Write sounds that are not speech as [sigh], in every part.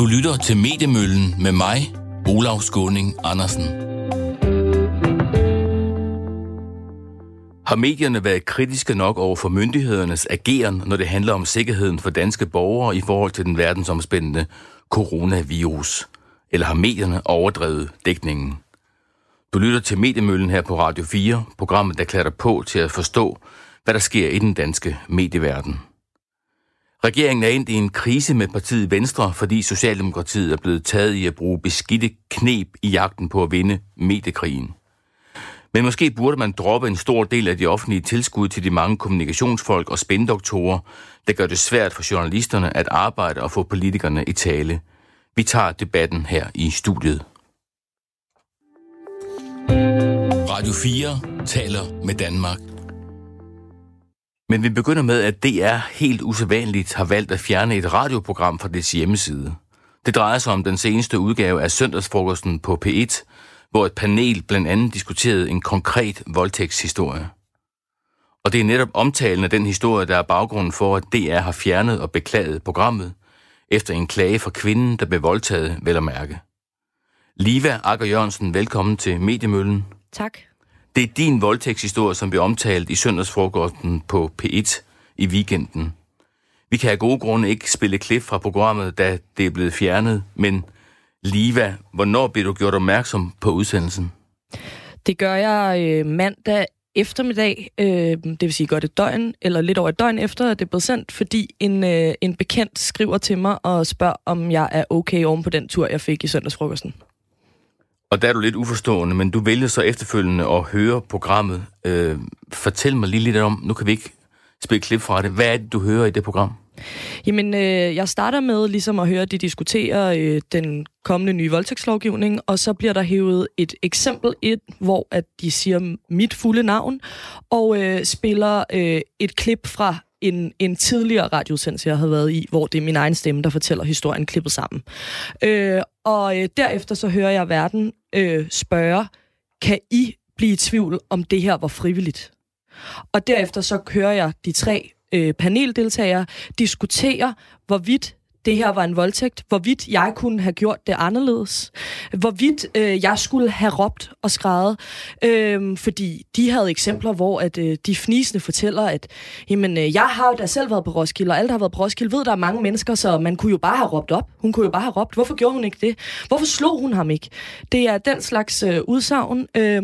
Du lytter til Mediemøllen med mig, Olav Skåning Andersen. Har medierne været kritiske nok over for myndighedernes ageren, når det handler om sikkerheden for danske borgere i forhold til den verdensomspændende coronavirus? Eller har medierne overdrevet dækningen? Du lytter til Mediemøllen her på Radio 4, programmet, der klæder på til at forstå, hvad der sker i den danske medieverden. Regeringen er ind i en krise med partiet Venstre, fordi Socialdemokratiet er blevet taget i at bruge beskidte knep i jagten på at vinde mediekrigen. Men måske burde man droppe en stor del af de offentlige tilskud til de mange kommunikationsfolk og spændoktorer, der gør det svært for journalisterne at arbejde og få politikerne i tale. Vi tager debatten her i studiet. Radio 4 taler med Danmark. Men vi begynder med, at DR helt usædvanligt har valgt at fjerne et radioprogram fra dets hjemmeside. Det drejer sig om den seneste udgave af Søndagsfrokosten på P1, hvor et panel blandt andet diskuterede en konkret voldtægtshistorie. Og det er netop omtalen af den historie, der er baggrunden for, at DR har fjernet og beklaget programmet, efter en klage fra kvinden, der blev voldtaget, vel at mærke. Liva Akker Jørgensen, velkommen til Mediemøllen. Tak. Det er din voldtægtshistorie, som bliver omtalt i søndagsfrokosten på P1 i weekenden. Vi kan af gode grunde ikke spille klip fra programmet, da det er blevet fjernet, men Liva, hvornår bliver du gjort opmærksom på udsendelsen? Det gør jeg øh, mandag eftermiddag, øh, det vil sige godt et døgn, eller lidt over et døgn efter, at det er blevet sendt, fordi en, øh, en bekendt skriver til mig og spørger, om jeg er okay oven på den tur, jeg fik i søndagsfrokosten. Og der er du lidt uforstående, men du vælger så efterfølgende at høre programmet. Øh, fortæl mig lige lidt om, nu kan vi ikke spille klip fra det. Hvad er det, du hører i det program? Jamen, øh, jeg starter med ligesom at høre, at de diskuterer øh, den kommende nye voldtægtslovgivning, og så bliver der hævet et eksempel ind, hvor at de siger mit fulde navn, og øh, spiller øh, et klip fra en, en tidligere radiosendelse, jeg havde været i, hvor det er min egen stemme, der fortæller historien klippet sammen. Øh, og øh, derefter så hører jeg verden øh, spørge, kan I blive i tvivl, om det her var frivilligt? Og derefter så hører jeg de tre øh, paneldeltagere diskutere, hvorvidt det her var en voldtægt, hvorvidt jeg kunne have gjort det anderledes, hvorvidt øh, jeg skulle have råbt og skrevet, øh, fordi de havde eksempler, hvor at øh, de fnisende fortæller, at jamen, øh, jeg har jo da selv været på Roskilde, og alle, der har været på Roskilde, ved, der er mange mennesker, så man kunne jo bare have råbt op. Hun kunne jo bare have råbt. Hvorfor gjorde hun ikke det? Hvorfor slog hun ham ikke? Det er den slags øh, udsagn, øh,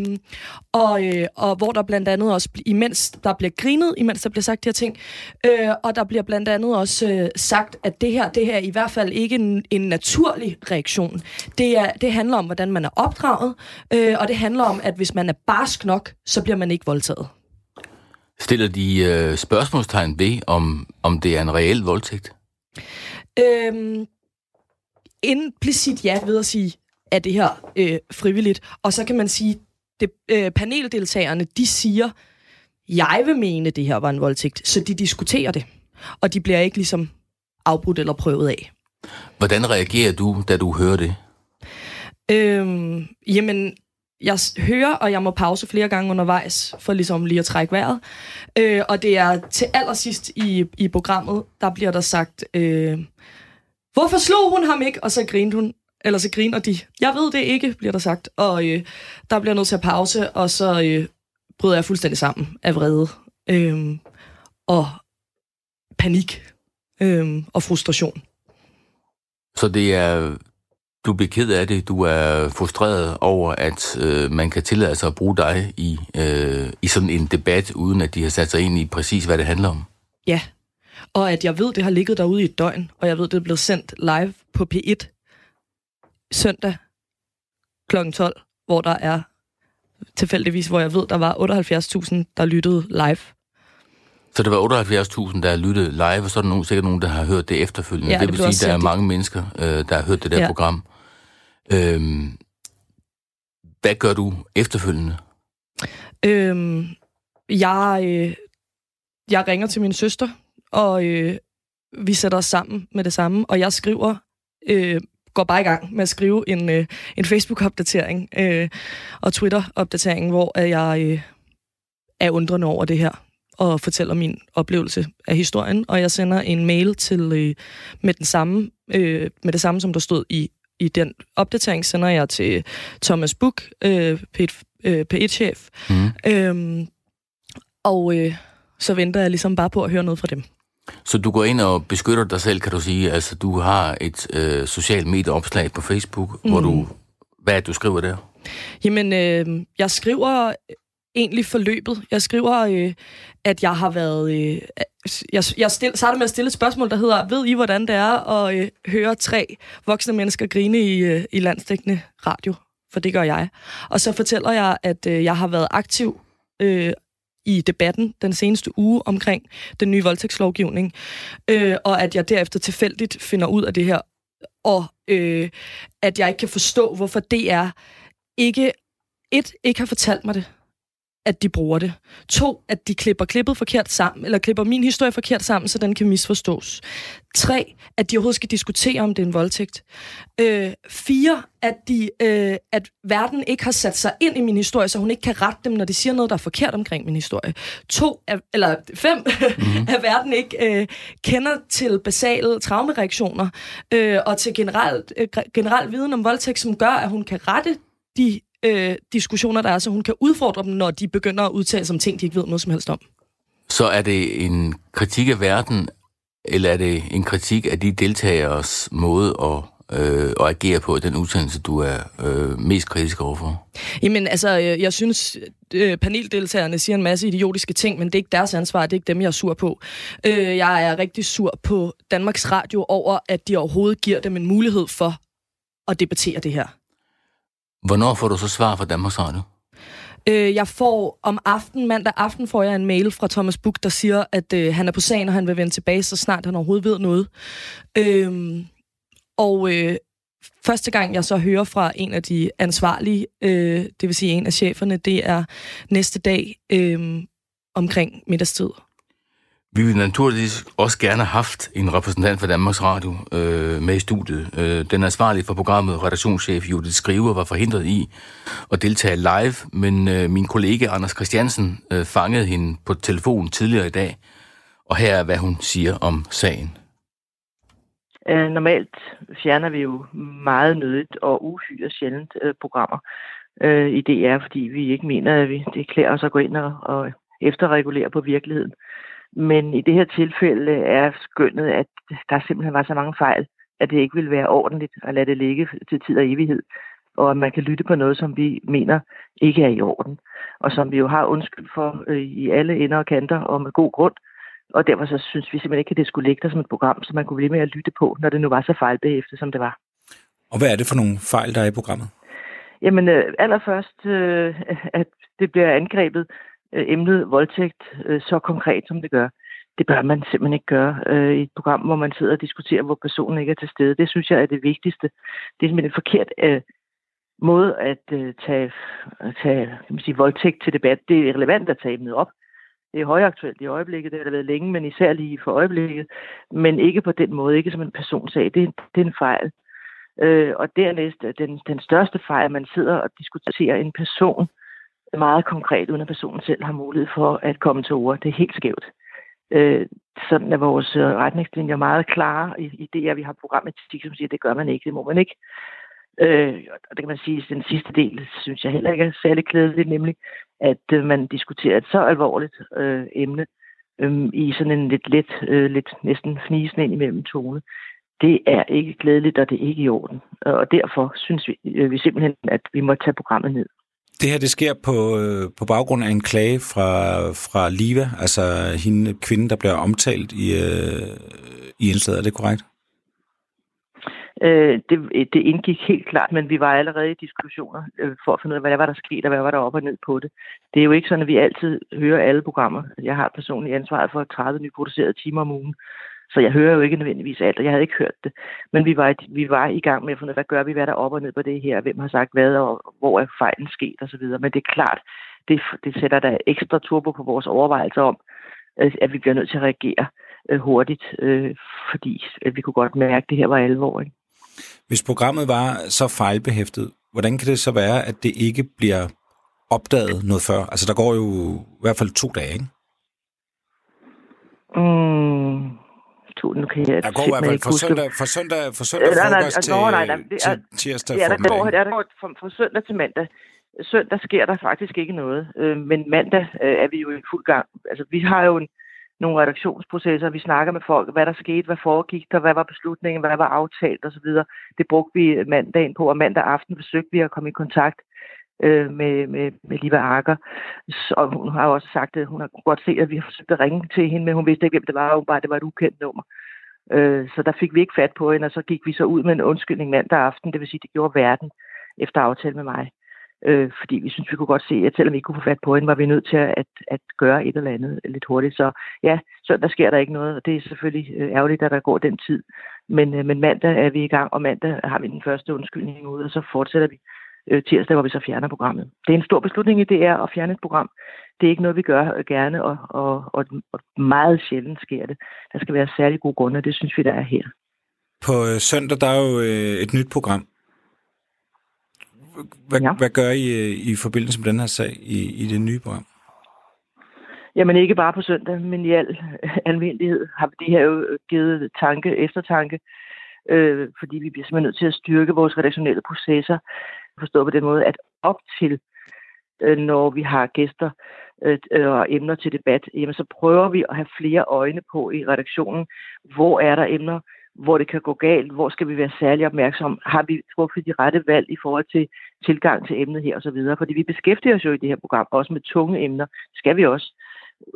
og, øh, og hvor der blandt andet også, imens der bliver grinet, imens der bliver sagt de her ting, øh, og der bliver blandt andet også øh, sagt, at det her, det her er i hvert fald ikke en, en naturlig reaktion. Det, er, det handler om, hvordan man er opdraget, øh, og det handler om, at hvis man er barsk nok, så bliver man ikke voldtaget. Stiller de øh, spørgsmålstegn ved, om, om det er en reel voldtægt? Øhm, implicit ja ved at sige, at det her øh, frivilligt. Og så kan man sige, det, øh, paneldeltagerne, de siger, jeg vil mene, det her var en voldtægt, så de diskuterer det. Og de bliver ikke ligesom afbrudt eller prøvet af. Hvordan reagerer du, da du hører det? Øhm, jamen, jeg hører, og jeg må pause flere gange undervejs, for ligesom lige at trække vejret. Øh, og det er til allersidst i, i programmet, der bliver der sagt, øh, hvorfor slog hun ham ikke? Og så grinte hun, eller så griner de. Jeg ved det ikke, bliver der sagt. Og øh, der bliver nødt til at pause, og så øh, bryder jeg fuldstændig sammen af vrede øh, og panik øh, og frustration. Så det er, du bliver ked af det, du er frustreret over, at øh, man kan tillade sig at bruge dig i, øh, i sådan en debat, uden at de har sat sig ind i præcis, hvad det handler om? Ja, og at jeg ved, det har ligget derude i et døgn, og jeg ved, det er blevet sendt live på P1 søndag kl. 12, hvor der er tilfældigvis, hvor jeg ved, der var 78.000, der lyttede live. Så det var 78.000, der lyttede live, og så er der nogen, sikkert nogen, der har hørt det efterfølgende. Ja, det det vil sige, at der er mange mennesker, øh, der har hørt det der Ja. program. Øhm, hvad gør du efterfølgende? Øhm, jeg, øh, jeg ringer til min søster, og øh, vi sætter os sammen med det samme, og jeg skriver, øh, går bare i gang med at skrive en, øh, en Facebook-opdatering øh, og Twitter-opdatering, hvor at jeg øh, er undrende over det her. Og fortæller min oplevelse af historien, og jeg sender en mail til øh, med den samme øh, med det samme som der stod i i den opdatering sender jeg til Thomas Buch, øh, P1-chef. Mm. Øhm, og øh, så venter jeg ligesom bare på at høre noget fra dem. Så du går ind og beskytter dig selv, kan du sige? Altså, du har et øh, socialt medieopslag på Facebook, mm. hvor du... Hvad er det, du skriver der? Jamen, øh, jeg skriver egentlig forløbet. Jeg skriver, øh, at jeg har været... Øh, jeg jeg stil, starter med at stille et spørgsmål, der hedder, ved I, hvordan det er at øh, høre tre voksne mennesker grine i, øh, i landstækkende radio? For det gør jeg. Og så fortæller jeg, at øh, jeg har været aktiv øh, i debatten den seneste uge omkring den nye voldtægtslovgivning, øh, og at jeg derefter tilfældigt finder ud af det her, og øh, at jeg ikke kan forstå, hvorfor det er ikke et, ikke har fortalt mig det, at de bruger det. To, at de klipper klippet forkert sammen, eller klipper min historie forkert sammen, så den kan misforstås. Tre, at de overhovedet skal diskutere, om det er en voldtægt. Øh, fire, at, de, øh, at verden ikke har sat sig ind i min historie, så hun ikke kan rette dem, når de siger noget, der er forkert omkring min historie. To, at, eller fem, mm-hmm. [laughs] at verden ikke øh, kender til basale traumereaktioner øh, og til generelt, øh, generel viden om voldtægt, som gør, at hun kan rette de øh, diskussioner, der er, så hun kan udfordre dem, når de begynder at udtale sig om ting, de ikke ved noget som helst om. Så er det en kritik af verden, eller er det en kritik af de deltagers måde at øh, at agere på den udsendelse, du er øh, mest kritisk overfor? Jamen, altså, øh, jeg synes, øh, paneldeltagerne siger en masse idiotiske ting, men det er ikke deres ansvar, det er ikke dem, jeg er sur på. Øh, jeg er rigtig sur på Danmarks Radio over, at de overhovedet giver dem en mulighed for at debattere det her. Hvornår får du så svar fra Danmarks Radio? Øh, jeg får om aften, mandag aften, får jeg en mail fra Thomas Buk, der siger, at øh, han er på sagen, og han vil vende tilbage, så snart han overhovedet ved noget. Øh, og øh, første gang, jeg så hører fra en af de ansvarlige, øh, det vil sige en af cheferne, det er næste dag øh, omkring middagstid. Vi ville naturligvis også gerne have haft en repræsentant for Danmarks Radio øh, med i studiet. Øh, den ansvarlige for programmet, redaktionschef Judith Skriver, var forhindret i at deltage live, men øh, min kollega Anders Christiansen øh, fangede hende på telefon tidligere i dag. Og her er, hvad hun siger om sagen. Øh, normalt fjerner vi jo meget nødigt og uhyre sjældent øh, programmer øh, i DR, fordi vi ikke mener, at vi, det klæder os at gå ind og, og efterregulere på virkeligheden. Men i det her tilfælde er skønnet, at der simpelthen var så mange fejl, at det ikke ville være ordentligt at lade det ligge til tid og evighed, og at man kan lytte på noget, som vi mener ikke er i orden, og som vi jo har undskyld for øh, i alle ender og kanter og med god grund. Og derfor så synes vi simpelthen ikke, at det skulle ligge der som et program, som man kunne blive med at lytte på, når det nu var så fejlbehæftet, som det var. Og hvad er det for nogle fejl, der er i programmet? Jamen, øh, allerførst, øh, at det bliver angrebet øh, emnet voldtægt øh, så konkret, som det gør. Det bør man simpelthen ikke gøre øh, i et program, hvor man sidder og diskuterer, hvor personen ikke er til stede. Det synes jeg er det vigtigste. Det er simpelthen en forkert øh, måde at øh, tage, tage kan man sige, voldtægt til debat. Det er relevant at tage emnet op. Det er højaktuelt i øjeblikket, det har det været længe, men især lige for øjeblikket. Men ikke på den måde, ikke som en personsag. Det, det er en fejl. Øh, og dernæst, øh, den, den største fejl, at man sidder og diskuterer en person, meget konkret, uden at personen selv har mulighed for at komme til ord. Det er helt skævt. Øh, sådan er vores øh, retningslinjer meget klare i, i det, at vi har programmatik, som siger, at det gør man ikke, det må man ikke. Øh, og det kan man sige, at den sidste del synes jeg heller ikke er særlig klædeligt, nemlig at øh, man diskuterer et så alvorligt øh, emne øh, i sådan en lidt let, øh, lidt næsten fnisende ind imellem tone. Det er ikke glædeligt, og det er ikke i orden. Og derfor synes vi, øh, vi simpelthen, at vi må tage programmet ned. Det her det sker på, øh, på baggrund af en klage fra, fra Liva, altså hende kvinde, der bliver omtalt i, øh, i indslaget. Er det korrekt? Øh, det, det indgik helt klart, men vi var allerede i diskussioner øh, for at finde ud af, hvad der var der sket, og hvad var der op og ned på det. Det er jo ikke sådan, at vi altid hører alle programmer. Jeg har personligt ansvaret for 30 nyproducerede timer om ugen. Så jeg hører jo ikke nødvendigvis alt, og jeg havde ikke hørt det. Men vi var, vi var i gang med at finde hvad gør vi, hvad der er op og ned på det her, hvem har sagt hvad, og hvor er fejlen sket osv. Men det er klart, det, det sætter der ekstra turbo på vores overvejelser om, at vi bliver nødt til at reagere øh, hurtigt, øh, fordi vi kunne godt mærke, at det her var alvor. Ikke? Hvis programmet var så fejlbehæftet, hvordan kan det så være, at det ikke bliver opdaget noget før? Altså, der går jo i hvert fald to dage, ikke? Mm, to, nu kan jeg der går i hvert fald fra søndag, fra søndag, fra søndag øh, nej, nej, til, nej, nej, nej, det er, til tirsdag ja, der går, der går fra, fra søndag til mandag. Søndag sker der faktisk ikke noget, øh, men mandag øh, er vi jo i fuld gang. Altså, vi har jo en, nogle redaktionsprocesser, vi snakker med folk, hvad der skete, hvad foregik der, hvad var beslutningen, hvad var aftalt osv. Det brugte vi mandagen på, og mandag aften besøgte vi at komme i kontakt øh, med, med, med Liva Arker. Og hun har også sagt, at hun har godt set, at vi har forsøgt at ringe til hende, men hun vidste ikke, hvem det var, og bare det var et ukendt nummer. Øh, så der fik vi ikke fat på hende, og så gik vi så ud med en undskyldning mandag aften, det vil sige, det gjorde verden efter aftale med mig. Øh, fordi vi synes, vi kunne godt se, at selvom vi ikke kunne få fat på hende, var vi nødt til at, at gøre et eller andet lidt hurtigt. Så ja, så der sker der ikke noget, og det er selvfølgelig øh, ærgerligt, at der går den tid. Men, øh, men mandag er vi i gang, og mandag har vi den første undskyldning ud, og så fortsætter vi øh, tirsdag, hvor vi så fjerner programmet. Det er en stor beslutning i DR at fjerne et program. Det er ikke noget, vi gør øh, gerne, og, og, og, og meget sjældent sker det. Der skal være særlig gode grunde, og det synes vi, der er her. På øh, søndag, der er jo øh, et nyt program. Hvad, ja. hvad gør I i forbindelse med den her sag i, i det nye program? Jamen ikke bare på søndag, men i al almindelighed har det her jo givet tanke, eftertanke, øh, fordi vi bliver simpelthen nødt til at styrke vores redaktionelle processer, forstået på den måde, at op til, øh, når vi har gæster øh, øh, og emner til debat, jamen, så prøver vi at have flere øjne på i redaktionen. Hvor er der emner, hvor det kan gå galt? Hvor skal vi være særlig opmærksom? Har vi truffet de rette valg i forhold til tilgang til emnet her osv.? Fordi vi beskæftiger os jo i det her program også med tunge emner. Skal vi også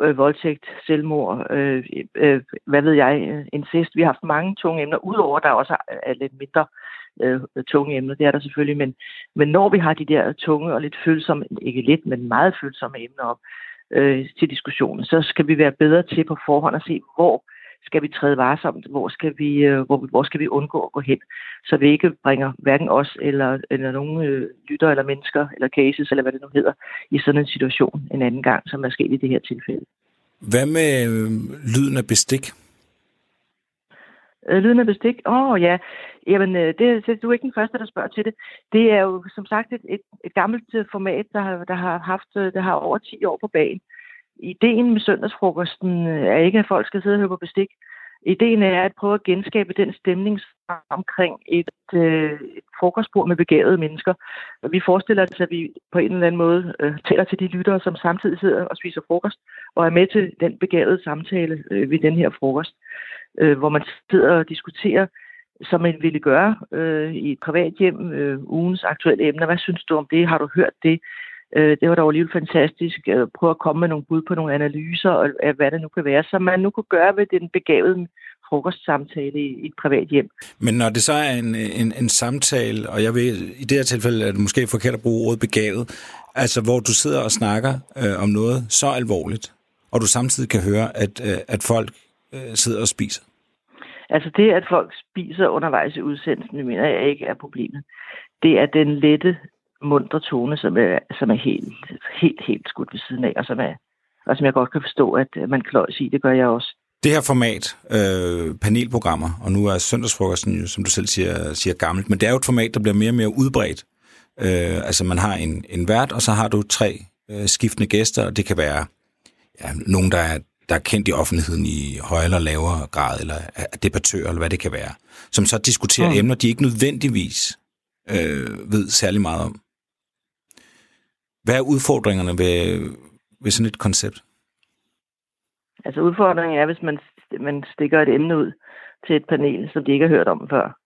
øh, voldtægt, selvmord, øh, øh, øh hvad ved jeg, øh, incest. Vi har haft mange tunge emner, udover der også er lidt mindre øh, tunge emner, det er der selvfølgelig, men, men når vi har de der tunge og lidt følsomme, ikke lidt, men meget følsomme emner op øh, til diskussionen, så skal vi være bedre til på forhånd at se, hvor skal vi træde varsomt, hvor skal vi, øh, hvor, hvor skal vi undgå at gå hen, så vi ikke bringer hverken os eller, eller nogen øh, lytter eller mennesker eller cases, eller hvad det nu hedder, i sådan en situation en anden gang, som er sket i det her tilfælde. Hvad med øh, lyden af bestik? Øh, lyden af bestik? Åh oh, ja, jamen øh, det, det, du er ikke den første, der spørger til det. Det er jo som sagt et, et, et gammelt øh, format, der har, der har haft, øh, der har over 10 år på banen. Ideen med søndagsfrokosten er ikke, at folk skal sidde og høre på bestik. Ideen er at prøve at genskabe den stemning omkring et, øh, et frokostbord med begavede mennesker. Vi forestiller os, at vi på en eller anden måde øh, taler til de lyttere, som samtidig sidder og spiser frokost, og er med til den begavede samtale øh, ved den her frokost, øh, hvor man sidder og diskuterer, som man ville gøre øh, i et privat hjem, øh, ugens aktuelle emner. Hvad synes du om det? Har du hørt det? Øh, det var dog alligevel fantastisk. Øh, prøve at komme med nogle bud på nogle analyser, og hvad det nu kan være, som man nu kunne gøre ved den begavede frokostsamtale i, et privat hjem. Men når det så er en, en, en samtale, og jeg ved, i det her tilfælde er det måske forkert at bruge ordet begavet, altså hvor du sidder og snakker øh, om noget så alvorligt, og du samtidig kan høre, at, øh, at folk øh, sidder og spiser. Altså det, at folk spiser undervejs i udsendelsen, mener jeg ikke er problemet. Det er den lette mundre tone, som er, som er helt, helt, helt skudt ved siden af, og som, er, og som jeg godt kan forstå, at man kløjs i. Det gør jeg også. Det her format, øh, panelprogrammer, og nu er søndagsfrokosten jo, som du selv siger, siger gammelt, men det er jo et format, der bliver mere og mere udbredt. Øh, altså man har en, en vært, og så har du tre øh, skiftende gæster, og det kan være ja, nogen, der er, der er kendt i offentligheden i højere eller lavere grad, eller er debattører, eller hvad det kan være, som så diskuterer mm. emner, de ikke nødvendigvis øh, ved særlig meget om. Hvad er udfordringerne ved, ved sådan et koncept? Altså udfordringen er, hvis man, man stikker et emne ud til et panel, som de ikke har hørt om før.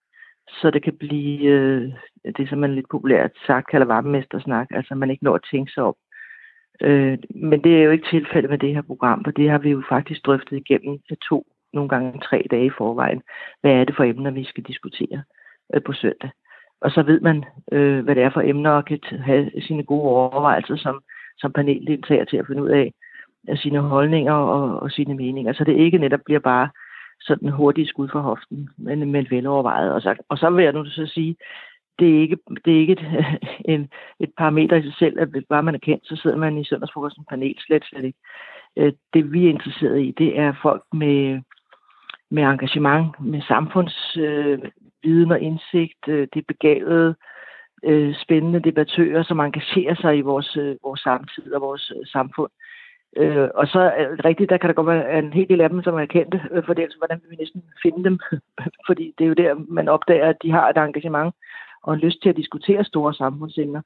Så det kan blive øh, det, som man lidt populært sagt kalder varmemestersnak. Altså man ikke når at tænke sig op. Øh, men det er jo ikke tilfældet med det her program, for det har vi jo faktisk drøftet igennem til to, nogle gange tre dage i forvejen. Hvad er det for emner, vi skal diskutere øh, på søndag? Og så ved man, øh, hvad det er for emner, og kan have sine gode overvejelser som, som paneldeltager til at finde ud af, af sine holdninger og, og sine meninger. Så det ikke netop bliver bare sådan hurtigt skud for hoften, men, men velovervejet. Og så, og så vil jeg nu så sige, det er ikke, det er ikke et, [laughs] en, et parameter i sig selv, at hvis bare man er kendt, så sidder man i søndagsfrokosten panel slet, slet ikke. Øh, det vi er interesseret i, det er folk med, med engagement, med samfunds, øh, viden og indsigt, øh, det begavede, øh, spændende debattører, som engagerer sig i vores, øh, vores samtid og vores øh, samfund. Øh, og så er det rigtigt, der kan der godt være en hel del af dem, som er kendte, øh, for det, altså, hvordan vil vi næsten finde dem? [laughs] Fordi det er jo der, man opdager, at de har et engagement og en lyst til at diskutere store samfundsemner.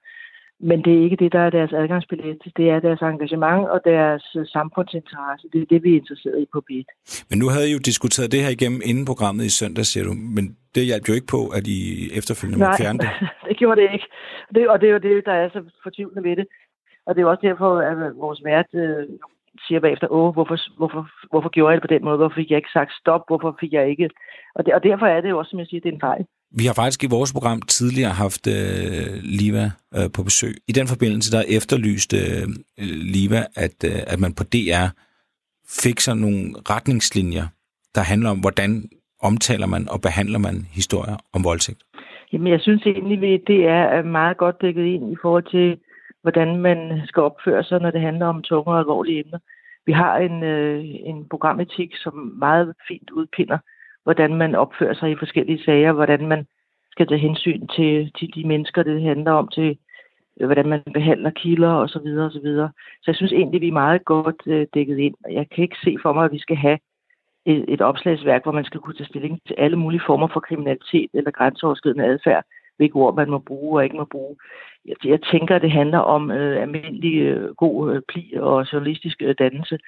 Men det er ikke det, der er deres adgangsbillet. Det er deres engagement og deres øh, samfundsinteresse. Det er det, vi er interesseret i på BIT. Men nu havde I jo diskuteret det her igennem inden programmet i søndag, siger du. Men det hjalp jo ikke på, at I efterfølgende måtte fjerne det. [laughs] det gjorde det ikke. Det, og det er jo det, der er så fortvivlende ved det. Og det er også derfor, at vores vært øh, siger bagefter, åh, hvorfor, hvorfor, hvorfor gjorde jeg det på den måde? Hvorfor fik jeg ikke sagt stop? Hvorfor fik jeg ikke... Og, det, og derfor er det jo også, som jeg siger, det er en fejl. Vi har faktisk i vores program tidligere haft øh, Liva øh, på besøg. I den forbindelse, der efterlyste øh, Liva, at, øh, at man på DR fik sådan nogle retningslinjer, der handler om, hvordan omtaler man og behandler man historier om voldtægt. Jamen, jeg synes egentlig, at det er meget godt dækket ind i forhold til hvordan man skal opføre sig, når det handler om tunge og alvorlige emner. Vi har en, øh, en programetik, som meget fint udpinder, hvordan man opfører sig i forskellige sager, hvordan man skal tage hensyn til, til de mennesker, det handler om, til øh, hvordan man behandler kilder osv. Så, videre, og så, videre. så jeg synes egentlig, vi er meget godt øh, dækket ind. Jeg kan ikke se for mig, at vi skal have et, et opslagsværk, hvor man skal kunne tage stilling til alle mulige former for kriminalitet eller grænseoverskridende adfærd, hvilke ord man må bruge og ikke må bruge. Jeg, jeg tænker, det handler om øh, almindelig øh, god øh, pli og journalistisk øh, dannelse,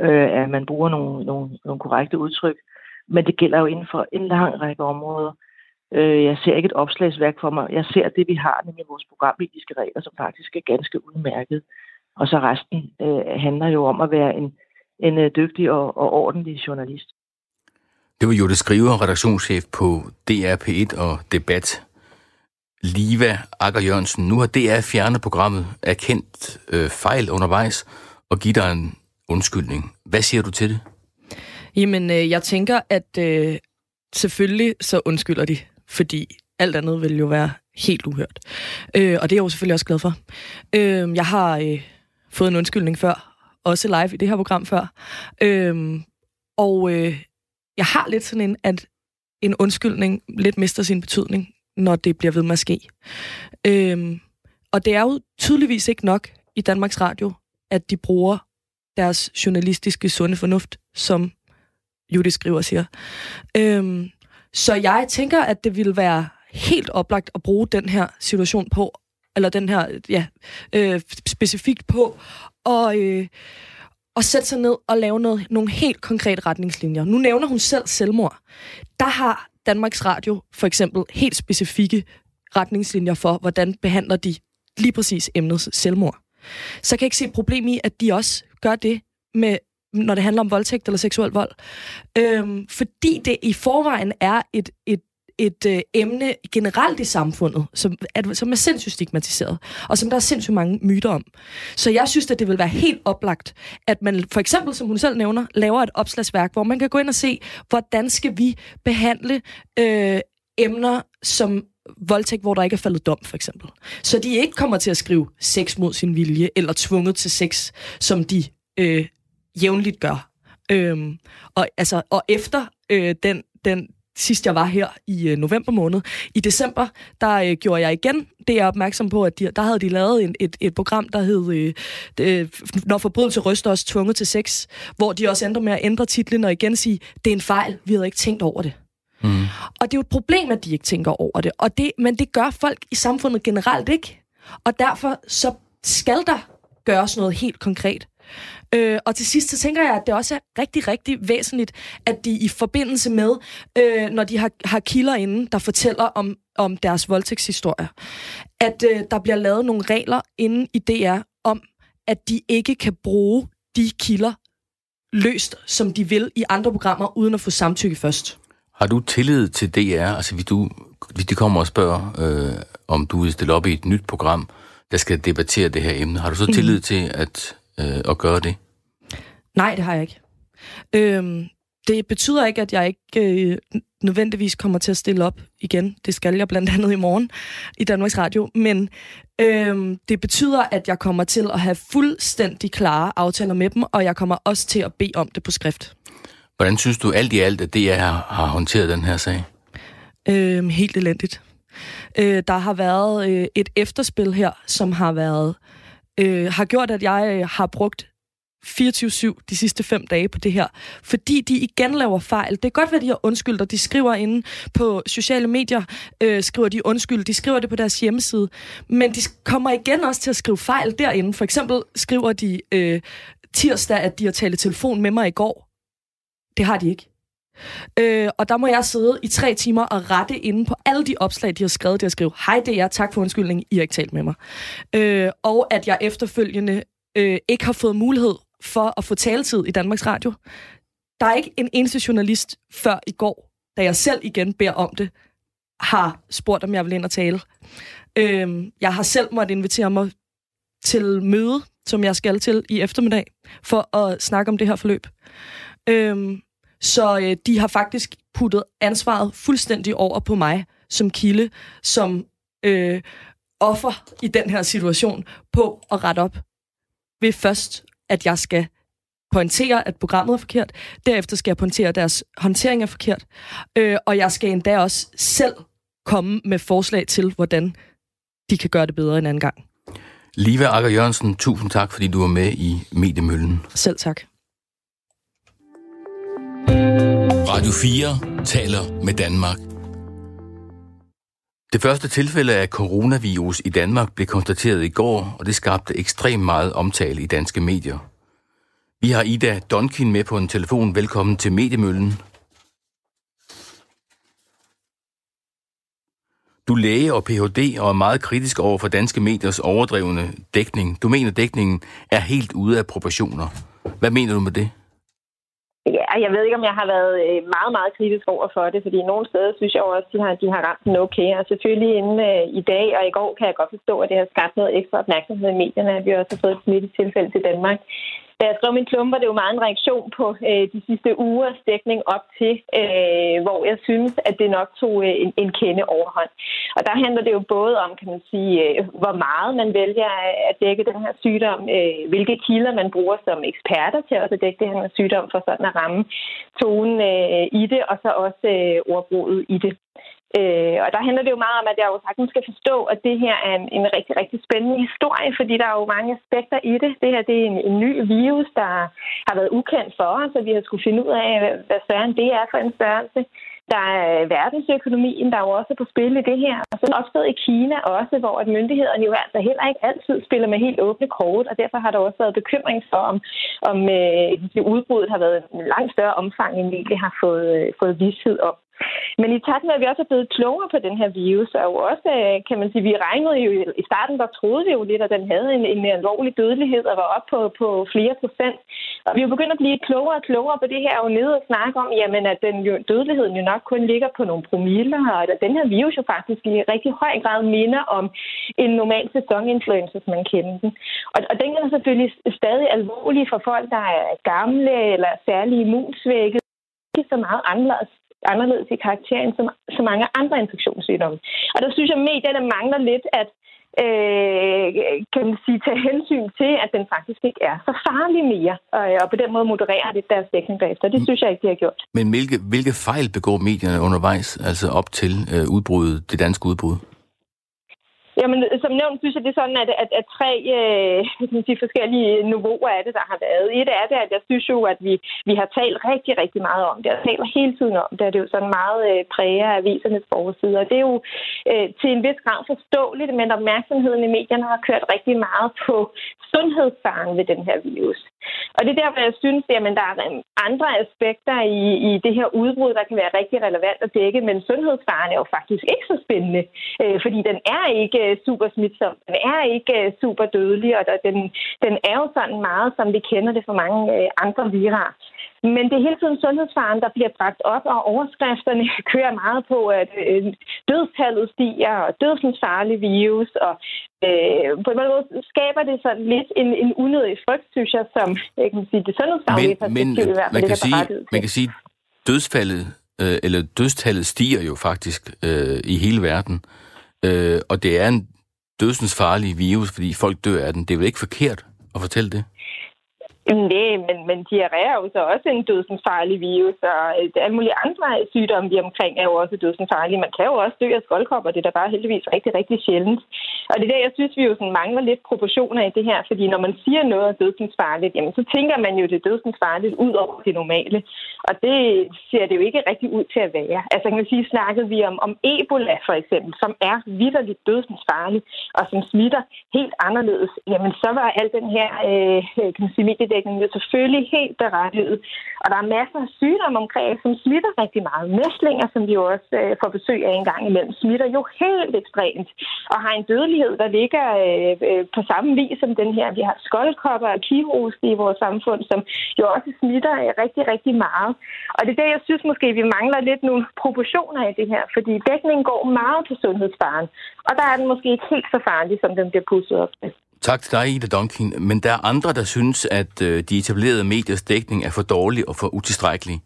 øh, at man bruger nogle, nogle, nogle korrekte udtryk. Men det gælder jo inden for en lang række områder. Øh, jeg ser ikke et opslagsværk for mig. Jeg ser det, vi har, nemlig vores programmetiske regler, som faktisk er ganske udmærket. Og så resten øh, handler jo om at være en, en øh, dygtig og, og ordentlig journalist. Det var jo det Skriver, redaktionschef på DR P1 og Debat. Liva Akker Jørgensen. Nu har DR fjernet programmet, erkendt øh, fejl undervejs og givet dig en undskyldning. Hvad siger du til det? Jamen, øh, jeg tænker, at øh, selvfølgelig så undskylder de, fordi alt andet vil jo være helt uhørt. Øh, og det er jeg jo selvfølgelig også glad for. Øh, jeg har øh, fået en undskyldning før, også live i det her program før. Øh, og øh, jeg har lidt sådan en, at en undskyldning lidt mister sin betydning, når det bliver ved med at ske. Øhm, og det er jo tydeligvis ikke nok i Danmarks Radio, at de bruger deres journalistiske sunde fornuft, som Judy skriver siger. Øhm, så jeg tænker, at det ville være helt oplagt at bruge den her situation på, eller den her, ja, øh, specifikt på, og, øh, og sætte sig ned og lave noget, nogle helt konkrete retningslinjer. Nu nævner hun selv selvmord. Der har Danmarks Radio for eksempel helt specifikke retningslinjer for, hvordan behandler de lige præcis emnet selvmord. Så kan jeg ikke se et problem i, at de også gør det med når det handler om voldtægt eller seksuel vold. Øhm, fordi det i forvejen er et, et et øh, emne generelt i samfundet, som at, som er sindssygt stigmatiseret, og som der er sindssygt mange myter om. Så jeg synes, at det vil være helt oplagt, at man for eksempel, som hun selv nævner, laver et opslagsværk, hvor man kan gå ind og se, hvordan skal vi behandle øh, emner som voldtægt, hvor der ikke er faldet dom, for eksempel. Så de ikke kommer til at skrive sex mod sin vilje, eller tvunget til sex, som de øh, jævnligt gør. Øhm, og, altså, og efter øh, den, den sidst jeg var her i øh, november måned. I december, der øh, gjorde jeg igen det er opmærksom på, at de, der havde de lavet en, et, et program, der hed øh, det, Når forbrydelse ryster os tvunget til sex, hvor de også ændrer med at ændre titlen og igen sige, det er en fejl, vi havde ikke tænkt over det. Mm. Og det er jo et problem, at de ikke tænker over det. Og det. Men det gør folk i samfundet generelt ikke. Og derfor så skal der gøres noget helt konkret. Øh, og til sidst, så tænker jeg, at det også er rigtig, rigtig væsentligt, at de i forbindelse med, øh, når de har, har kilder inde, der fortæller om, om deres voldtægtshistorie, at øh, der bliver lavet nogle regler inde i DR om, at de ikke kan bruge de kilder løst, som de vil i andre programmer, uden at få samtykke først. Har du tillid til DR? Altså, hvis, du, hvis de kommer og spørger, øh, om du vil stille op i et nyt program, der skal debattere det her emne, har du så mhm. tillid til, at øh, at gøre det? Nej, det har jeg ikke. Øhm, det betyder ikke, at jeg ikke øh, nødvendigvis kommer til at stille op igen. Det skal jeg blandt andet i morgen i Danmarks Radio. Men øhm, det betyder, at jeg kommer til at have fuldstændig klare aftaler med dem, og jeg kommer også til at bede om det på skrift. Hvordan synes du alt i alt, at det har, har håndteret den her sag? Øhm, helt elendigt. Øh, der har været øh, et efterspil her, som har været øh, Øh, har gjort, at jeg øh, har brugt 24-7 de sidste fem dage på det her, fordi de igen laver fejl. Det kan godt være, de har undskyldt, og de skriver inde på sociale medier, øh, skriver de undskyld, de skriver det på deres hjemmeside, men de kommer igen også til at skrive fejl derinde. For eksempel skriver de øh, tirsdag, at de har talt telefon med mig i går. Det har de ikke. Øh, og der må jeg sidde i tre timer og rette inde på alle de opslag, de har skrevet. De har skrevet, hej det er jeg, tak for undskyldning, I har ikke talt med mig. Øh, og at jeg efterfølgende øh, ikke har fået mulighed for at få taletid i Danmarks Radio. Der er ikke en eneste journalist før i går, da jeg selv igen beder om det, har spurgt, om jeg vil ind og tale. Øh, jeg har selv måttet invitere mig til møde, som jeg skal til i eftermiddag, for at snakke om det her forløb. Øh, så øh, de har faktisk puttet ansvaret fuldstændig over på mig som kilde, som øh, offer i den her situation på at rette op ved først, at jeg skal pointere, at programmet er forkert. Derefter skal jeg pointere, at deres håndtering er forkert. Øh, og jeg skal endda også selv komme med forslag til, hvordan de kan gøre det bedre en anden gang. Liva Akker Jørgensen, tusind tak, fordi du var med i Mediemøllen. Selv tak. Radio 4 taler med Danmark. Det første tilfælde af coronavirus i Danmark blev konstateret i går, og det skabte ekstremt meget omtale i danske medier. Vi har Ida Donkin med på en telefon. Velkommen til Mediemøllen. Du er læge og Ph.D. og er meget kritisk over for danske mediers overdrevne dækning. Du mener, dækningen er helt ude af proportioner. Hvad mener du med det? Ja, jeg ved ikke, om jeg har været øh, meget, meget kritisk over for det, fordi nogle steder synes jeg også, at de har, de har ramt den okay. Og selvfølgelig inden øh, i dag og i går kan jeg godt forstå, at det har skabt noget ekstra opmærksomhed i medierne, at vi også har fået et smittetilfælde til Danmark. Da jeg skrev min klumper, det jo meget en reaktion på øh, de sidste ugers dækning op til, øh, hvor jeg synes, at det nok tog øh, en, en kende overhånd. Og der handler det jo både om, kan man sige, øh, hvor meget man vælger at dække den her sygdom, øh, hvilke kilder man bruger som eksperter til at dække den her sygdom for sådan at ramme tonen øh, i det, og så også øh, ordbruget i det. Øh, og der handler det jo meget om, at jeg jo sagtens skal forstå, at det her er en, en rigtig, rigtig spændende historie, fordi der er jo mange aspekter i det. Det her det er en, en ny virus, der har været ukendt for os, og vi har skulle finde ud af, hvad søren det er for en størrelse. Der er verdensøkonomien, der er jo også på spil i det her. Og så opstået i Kina også, hvor at myndighederne jo altså heller ikke altid spiller med helt åbne kort, og derfor har der også været bekymring for, om, om øh, det udbrud har været en langt større omfang, end vi egentlig har fået, øh, fået vidshed om. Men i takt med, at vi også er blevet klogere på den her virus, og jo også, øh, kan man sige, vi regnede jo i starten, der troede vi jo lidt, at den havde en, en alvorlig dødelighed og var op på, på flere procent. Og vi er jo begyndt at blive klogere og klogere på det her, og nede og snakke om, jamen, at den jo, dødeligheden jo nok kun ligger på nogle promiller, og at den her virus jo faktisk i rigtig høj grad minder om en normal sæsoninfluenza, som man kender den. Og, og den er selvfølgelig stadig alvorlig for folk, der er gamle eller særlig immunsvækket ikke så meget anderledes anderledes i karakteren som så mange andre infektionssygdomme. Og der synes jeg, at medierne mangler lidt at øh, kan man sige, tage hensyn til, at den faktisk ikke er så farlig mere, og, og på den måde moderere det deres dækning bagefter. Det synes jeg ikke, de har gjort. Men hvilke, hvilke fejl begår medierne undervejs, altså op til øh, udbruddet, det danske udbrud? Jamen, som nævnt, synes jeg, det er sådan, at, at, at tre øh, de forskellige niveauer af det, der har været. Et er det, at jeg synes jo, at vi, vi har talt rigtig, rigtig meget om det, og taler hele tiden om det, det er jo sådan meget øh, præger af avisernes forsider. Det er jo øh, til en vis grad forståeligt, men opmærksomheden i medierne har kørt rigtig meget på sundhedsfaren ved den her virus. Og det er der, hvor jeg synes, at der er andre aspekter i, i det her udbrud, der kan være rigtig relevant at dække, men sundhedsfaren er jo faktisk ikke så spændende, øh, fordi den er ikke øh, super smitsom, den er ikke øh, super dødelig, og den, den er jo sådan meget, som vi kender det fra mange øh, andre virer. Men det er hele tiden sundhedsfaren, der bliver bragt op, og overskrifterne [laughs] kører meget på, at øh, dødstallet stiger, og dødsensfarlig virus, og øh, på en måde skaber det sådan lidt en, en unødig frygt, synes jeg, som jeg kan sige, det sundhedsfaglige men, men, i hvert fald man kan sige, Man kan sige, dødsfaldet, øh, eller dødstallet stiger jo faktisk øh, i hele verden, øh, Øh, og det er en dødsens farlig virus, fordi folk dør af den. Det er vel ikke forkert at fortælle det? Nej, men, men diarré er jo så også en dødsensfarlig virus, og øh, alle mulige andre sygdomme vi omkring er jo også dødsensfarlige. Man kan jo også dø af skoldkopper, det er da bare heldigvis rigtig, rigtig sjældent. Og det er der, jeg synes, vi jo sådan mangler lidt proportioner i det her, fordi når man siger noget er dødsensfarligt, jamen så tænker man jo, det er dødsensfarligt ud over det normale. Og det ser det jo ikke rigtig ud til at være. Altså kan man sige, snakkede vi om, om Ebola for eksempel, som er vidderligt dødsensfarlig, og som smitter helt anderledes, jamen så var al den her øh, kan man sige, mediedækning jo selvfølgelig helt berettiget. Og der er masser af sygdomme omkring, som smitter rigtig meget. Mæslinger, som vi jo også øh, får besøg af en gang imellem, smitter jo helt ekstremt og har en dødelighed, der ligger øh, øh, på samme vis som den her. Vi har skoldkopper og kivrus i vores samfund, som jo også smitter øh, rigtig, rigtig meget. Og det er det, jeg synes måske, vi mangler lidt nogle proportioner i det her, fordi dækningen går meget på sundhedsfaren, og der er den måske ikke helt så farlig, som den bliver pusset op til. Tak til dig, Ida Donkin. Men der er andre, der synes, at øh, de etablerede mediers dækning er for dårlig og for utilstrækkelig.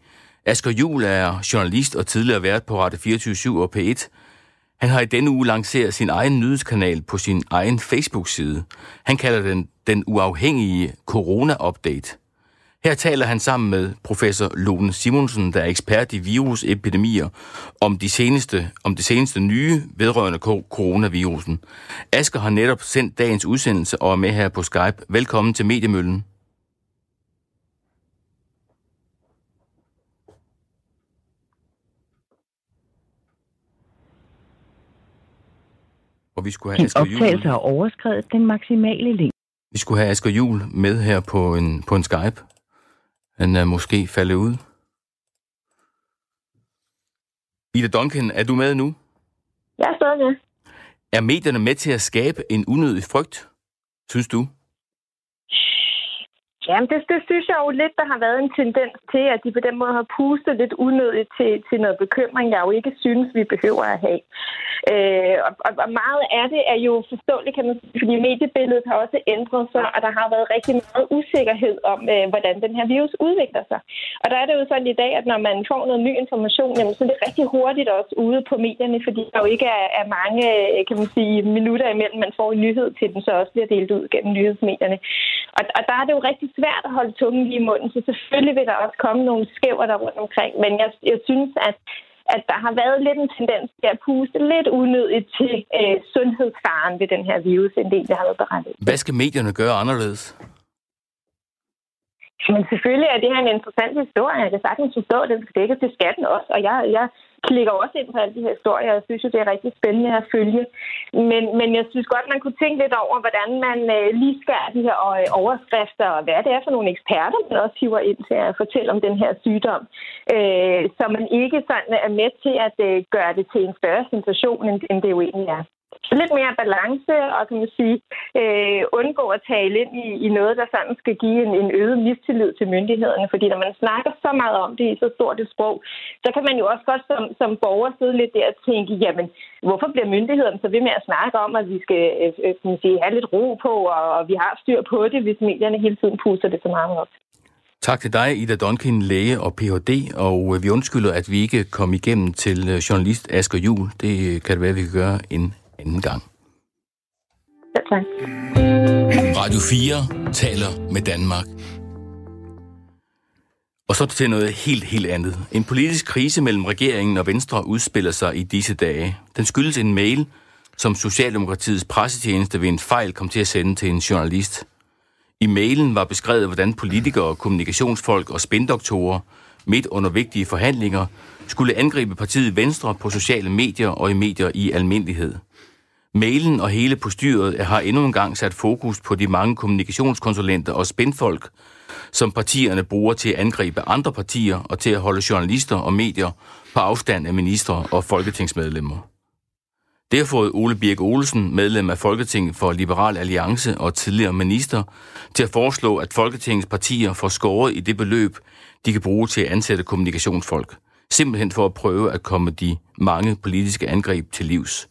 Asger Jul er journalist og tidligere vært på Radio 24 og P1. Han har i denne uge lanceret sin egen nyhedskanal på sin egen Facebook-side. Han kalder den den uafhængige Corona-update. Her taler han sammen med professor Lone Simonsen, der er ekspert i virusepidemier, om, de seneste, om det seneste nye vedrørende coronavirusen. Asger har netop sendt dagens udsendelse og er med her på Skype. Velkommen til Mediemøllen. Og vi skulle have Asger Juhl. har overskrevet den maksimale længde. Vi skulle have Asger Jul med her på en, på en Skype. Han er måske faldet ud. Ida Duncan, er du med nu? Jeg er stadig med. Er medierne med til at skabe en unødig frygt, synes du? Jamen, det, det synes jeg jo lidt, der har været en tendens til, at de på den måde har pustet lidt unødigt til, til noget bekymring, jeg jo ikke synes, vi behøver at have. Øh, og, og meget af det er jo forståeligt, kan man sige, fordi mediebilledet har også ændret sig, og der har været rigtig meget usikkerhed om, øh, hvordan den her virus udvikler sig. Og der er det jo sådan i dag, at når man får noget ny information, jamen, så er det rigtig hurtigt også ude på medierne, fordi der jo ikke er, er mange øh, kan man sige, minutter imellem, man får en nyhed til den, så også bliver delt ud gennem nyhedsmedierne. Og, og der er det jo rigtig svært at holde tungen lige i munden, så selvfølgelig vil der også komme nogle skæver der rundt omkring, men jeg, jeg synes, at at der har været lidt en tendens til at puste lidt unødigt til øh, sundhedsfaren ved den her virus, end det, der har været berettet. Hvad skal medierne gøre anderledes? Men selvfølgelig er det her en interessant historie. Jeg kan sagtens forstå, at den skal dækkes til skatten også. Og jeg, jeg klikker også ind på alle de her historier. Jeg synes jo, det er rigtig spændende at følge. Men, men jeg synes godt, man kunne tænke lidt over, hvordan man øh, lige skærer de her øh, overskrifter, og hvad det er for nogle eksperter, man også hiver ind til at fortælle om den her sygdom. Øh, så man ikke sådan er med til at øh, gøre det til en større sensation, end, end det jo egentlig er lidt mere balance og kan man sige, øh, undgå at tale ind i, i noget, der sådan skal give en, en øget mistillid til myndighederne. Fordi når man snakker så meget om det i så stort et sprog, så kan man jo også godt som, som borger sidde lidt der og tænke, jamen, hvorfor bliver myndighederne så ved med at snakke om, at vi skal øh, øh kan man sige, have lidt ro på, og, og vi har styr på det, hvis medierne hele tiden puster det så meget op. Tak til dig, Ida Donkin, læge og Ph.D., og øh, vi undskylder, at vi ikke kom igennem til øh, journalist Asger Jul. Det kan det være, at vi kan gøre en anden gang. Ja, tak. Radio 4 taler med Danmark. Og så til noget helt, helt andet. En politisk krise mellem regeringen og Venstre udspiller sig i disse dage. Den skyldes en mail, som Socialdemokratiets pressetjeneste ved en fejl kom til at sende til en journalist. I mailen var beskrevet, hvordan politikere, kommunikationsfolk og spindoktorer midt under vigtige forhandlinger skulle angribe partiet Venstre på sociale medier og i medier i almindelighed. Mailen og hele postyret har endnu en gang sat fokus på de mange kommunikationskonsulenter og spindfolk, som partierne bruger til at angribe andre partier og til at holde journalister og medier på afstand af ministre og folketingsmedlemmer. Det har fået Ole Birk Olsen, medlem af Folketinget for Liberal Alliance og tidligere minister, til at foreslå, at Folketingets partier får skåret i det beløb, de kan bruge til at ansætte kommunikationsfolk. Simpelthen for at prøve at komme de mange politiske angreb til livs.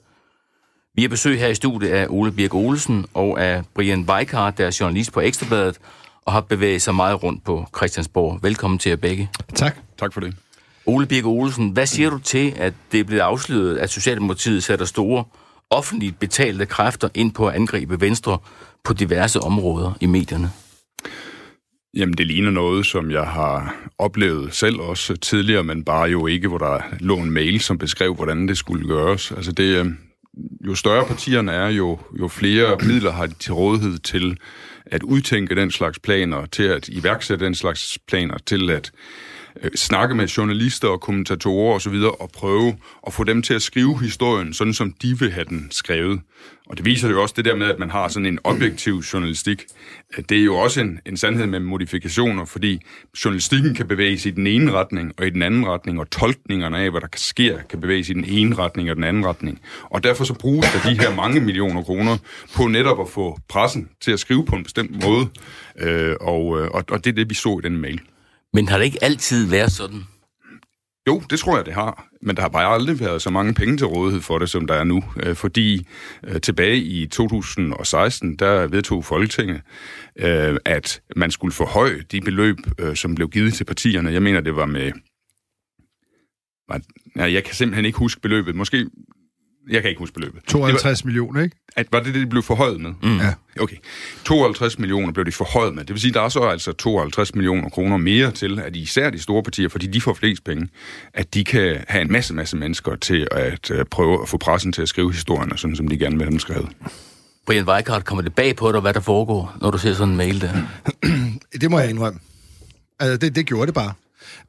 Vi har besøg her i studiet af Ole Birk Olsen og af Brian Weikart, der er journalist på Ekstrabladet og har bevæget sig meget rundt på Christiansborg. Velkommen til jer begge. Tak. Tak for det. Ole Birk Olsen, hvad siger du til, at det er blevet afsløret, at Socialdemokratiet sætter store offentligt betalte kræfter ind på at angribe Venstre på diverse områder i medierne? Jamen, det ligner noget, som jeg har oplevet selv også tidligere, men bare jo ikke, hvor der lå en mail, som beskrev, hvordan det skulle gøres. Altså, det, øh, jo større partierne er, jo, jo flere midler har de til rådighed til at udtænke den slags planer, til at iværksætte den slags planer, til at øh, snakke med journalister og kommentatorer osv., og, og prøve at få dem til at skrive historien, sådan som de vil have den skrevet. Og det viser jo også det der med, at man har sådan en objektiv journalistik. Øh, det er jo også en, en sandhed med modifikationer, fordi journalistikken kan bevæge sig i den ene retning og i den anden retning, og tolkningerne af, hvad der kan kan bevæge sig i den ene retning og den anden retning. Og derfor så bruges der de her mange millioner kroner på netop at få pressen til at skrive på en bestemt måde. Øh, og, øh, og, og det er det, vi så i den mail. Men har det ikke altid været sådan? Jo, det tror jeg, det har. Men der har bare aldrig været så mange penge til rådighed for det, som der er nu. Øh, fordi øh, tilbage i 2016, der vedtog Folketinget, øh, at man skulle forhøje de beløb, som blev givet til partierne. Jeg mener, det var med... Jeg kan simpelthen ikke huske beløbet. Måske jeg kan ikke huske beløbet. 52 var, millioner, ikke? At, var det det, de blev forhøjet med? Mm. Ja. Okay. 52 millioner blev de forhøjet med. Det vil sige, der er så altså 52 millioner kroner mere til, at især de store partier, fordi de får flest penge, at de kan have en masse, masse mennesker til at uh, prøve at få pressen til at skrive historierne, sådan som de gerne vil have dem skrevet. Brian Weikart, kommer det bag på dig, hvad der foregår, når du ser sådan en mail der? [clears throat] det må jeg indrømme. Altså, det, det gjorde det bare.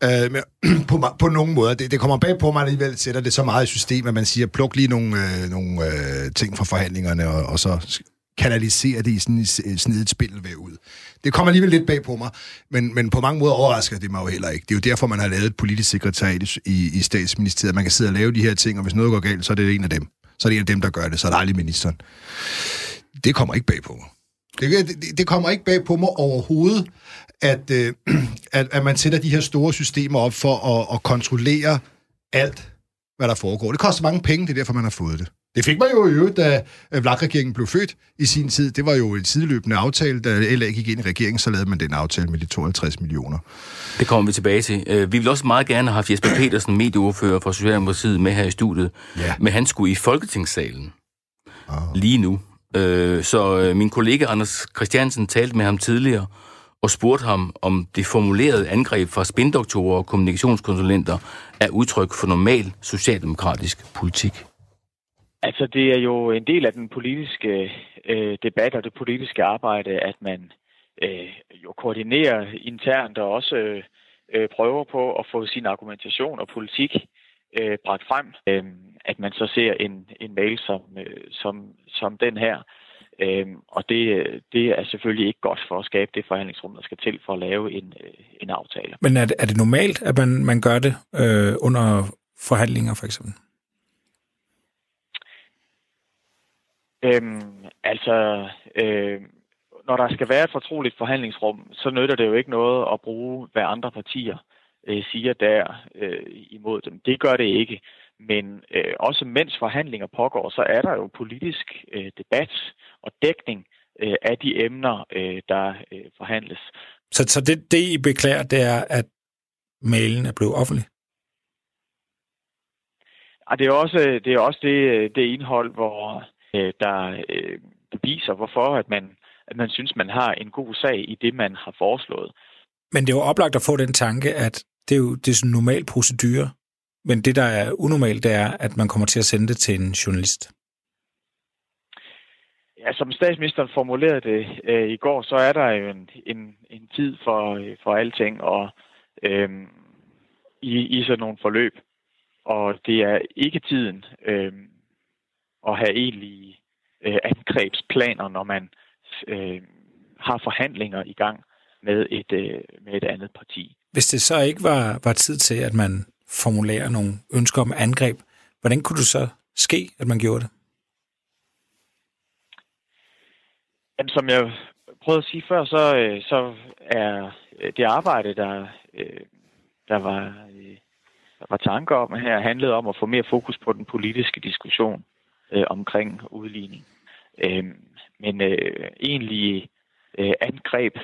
Øh, men, [clears throat] på, på nogen måder. Det, det kommer bag på mig alligevel, sætter det så meget i system, at man siger, pluk lige nogle, øh, nogle øh, ting fra forhandlingerne, og, og så kanalisere det i sådan et snedigt spil ud. Det kommer alligevel lidt bag på mig, men, men på mange måder overrasker det mig jo heller ikke. Det er jo derfor, man har lavet et politisk sekretariat i, i statsministeriet. Man kan sidde og lave de her ting, og hvis noget går galt, så er det en af dem. Så er det en af dem, der gør det, så er det aldrig ministeren. Det kommer ikke bag på mig. Det, det, det kommer ikke bag på mig overhovedet, at, øh, [clears throat] at, at man sætter de her store systemer op for at, at kontrollere alt, hvad der foregår. Det koster mange penge, det er derfor, man har fået det. Det fik man jo i øvrigt, da Vlak-regeringen blev født i sin tid. Det var jo et sideløbende aftale. Da LA gik ind i regeringen, så lavede man den aftale med de 52 millioner. Det kommer vi tilbage til. Øh, vi vil også meget gerne have Jesper Petersen, medieordfører fra Socialdemokratiet, med her i studiet. Ja. Men han skulle i Folketingssalen oh. lige nu. Øh, så øh, min kollega Anders Christiansen talte med ham tidligere og spurgte ham, om det formulerede angreb fra spindoktorer og kommunikationskonsulenter er udtryk for normal socialdemokratisk politik. Altså, det er jo en del af den politiske øh, debat og det politiske arbejde, at man øh, jo koordinerer internt og også øh, øh prøver på at få sin argumentation og politik øh, bragt frem. Øh, at man så ser en, en mail som, øh, som, som den her. Øhm, og det, det er selvfølgelig ikke godt for at skabe det forhandlingsrum, der skal til for at lave en, øh, en aftale. Men er det, er det normalt, at man, man gør det øh, under forhandlinger for eksempel? Øhm, altså, øh, når der skal være et fortroligt forhandlingsrum, så nytter det jo ikke noget at bruge, hvad andre partier øh, siger der øh, imod dem. Det gør det ikke. Men øh, også mens forhandlinger pågår, så er der jo politisk øh, debat og dækning øh, af de emner, øh, der øh, forhandles. Så, så det, det, I beklager, det er, at mailen er blevet offentlig? Og det er også det, er også det, det indhold, hvor øh, der øh, viser, hvorfor at man, at man synes, man har en god sag i det, man har foreslået. Men det er jo oplagt at få den tanke, at det er jo det er sådan en normal procedure men det, der er unormalt, det er, at man kommer til at sende det til en journalist. Ja, som statsministeren formulerede det øh, i går, så er der jo en, en, en tid for, øh, for alting og øh, i, i sådan nogle forløb. Og det er ikke tiden øh, at have egentlige øh, angrebsplaner, når man øh, har forhandlinger i gang med et, øh, med et andet parti. Hvis det så ikke var, var tid til, at man formulere nogle ønsker om angreb. Hvordan kunne det så ske, at man gjorde det? Jamen, som jeg prøvede at sige før, så, øh, så er øh, det arbejde, der, øh, der var, øh, der var tanker om her, handlede om at få mere fokus på den politiske diskussion øh, omkring udligning. Øh, men øh, egentlig øh, angreb,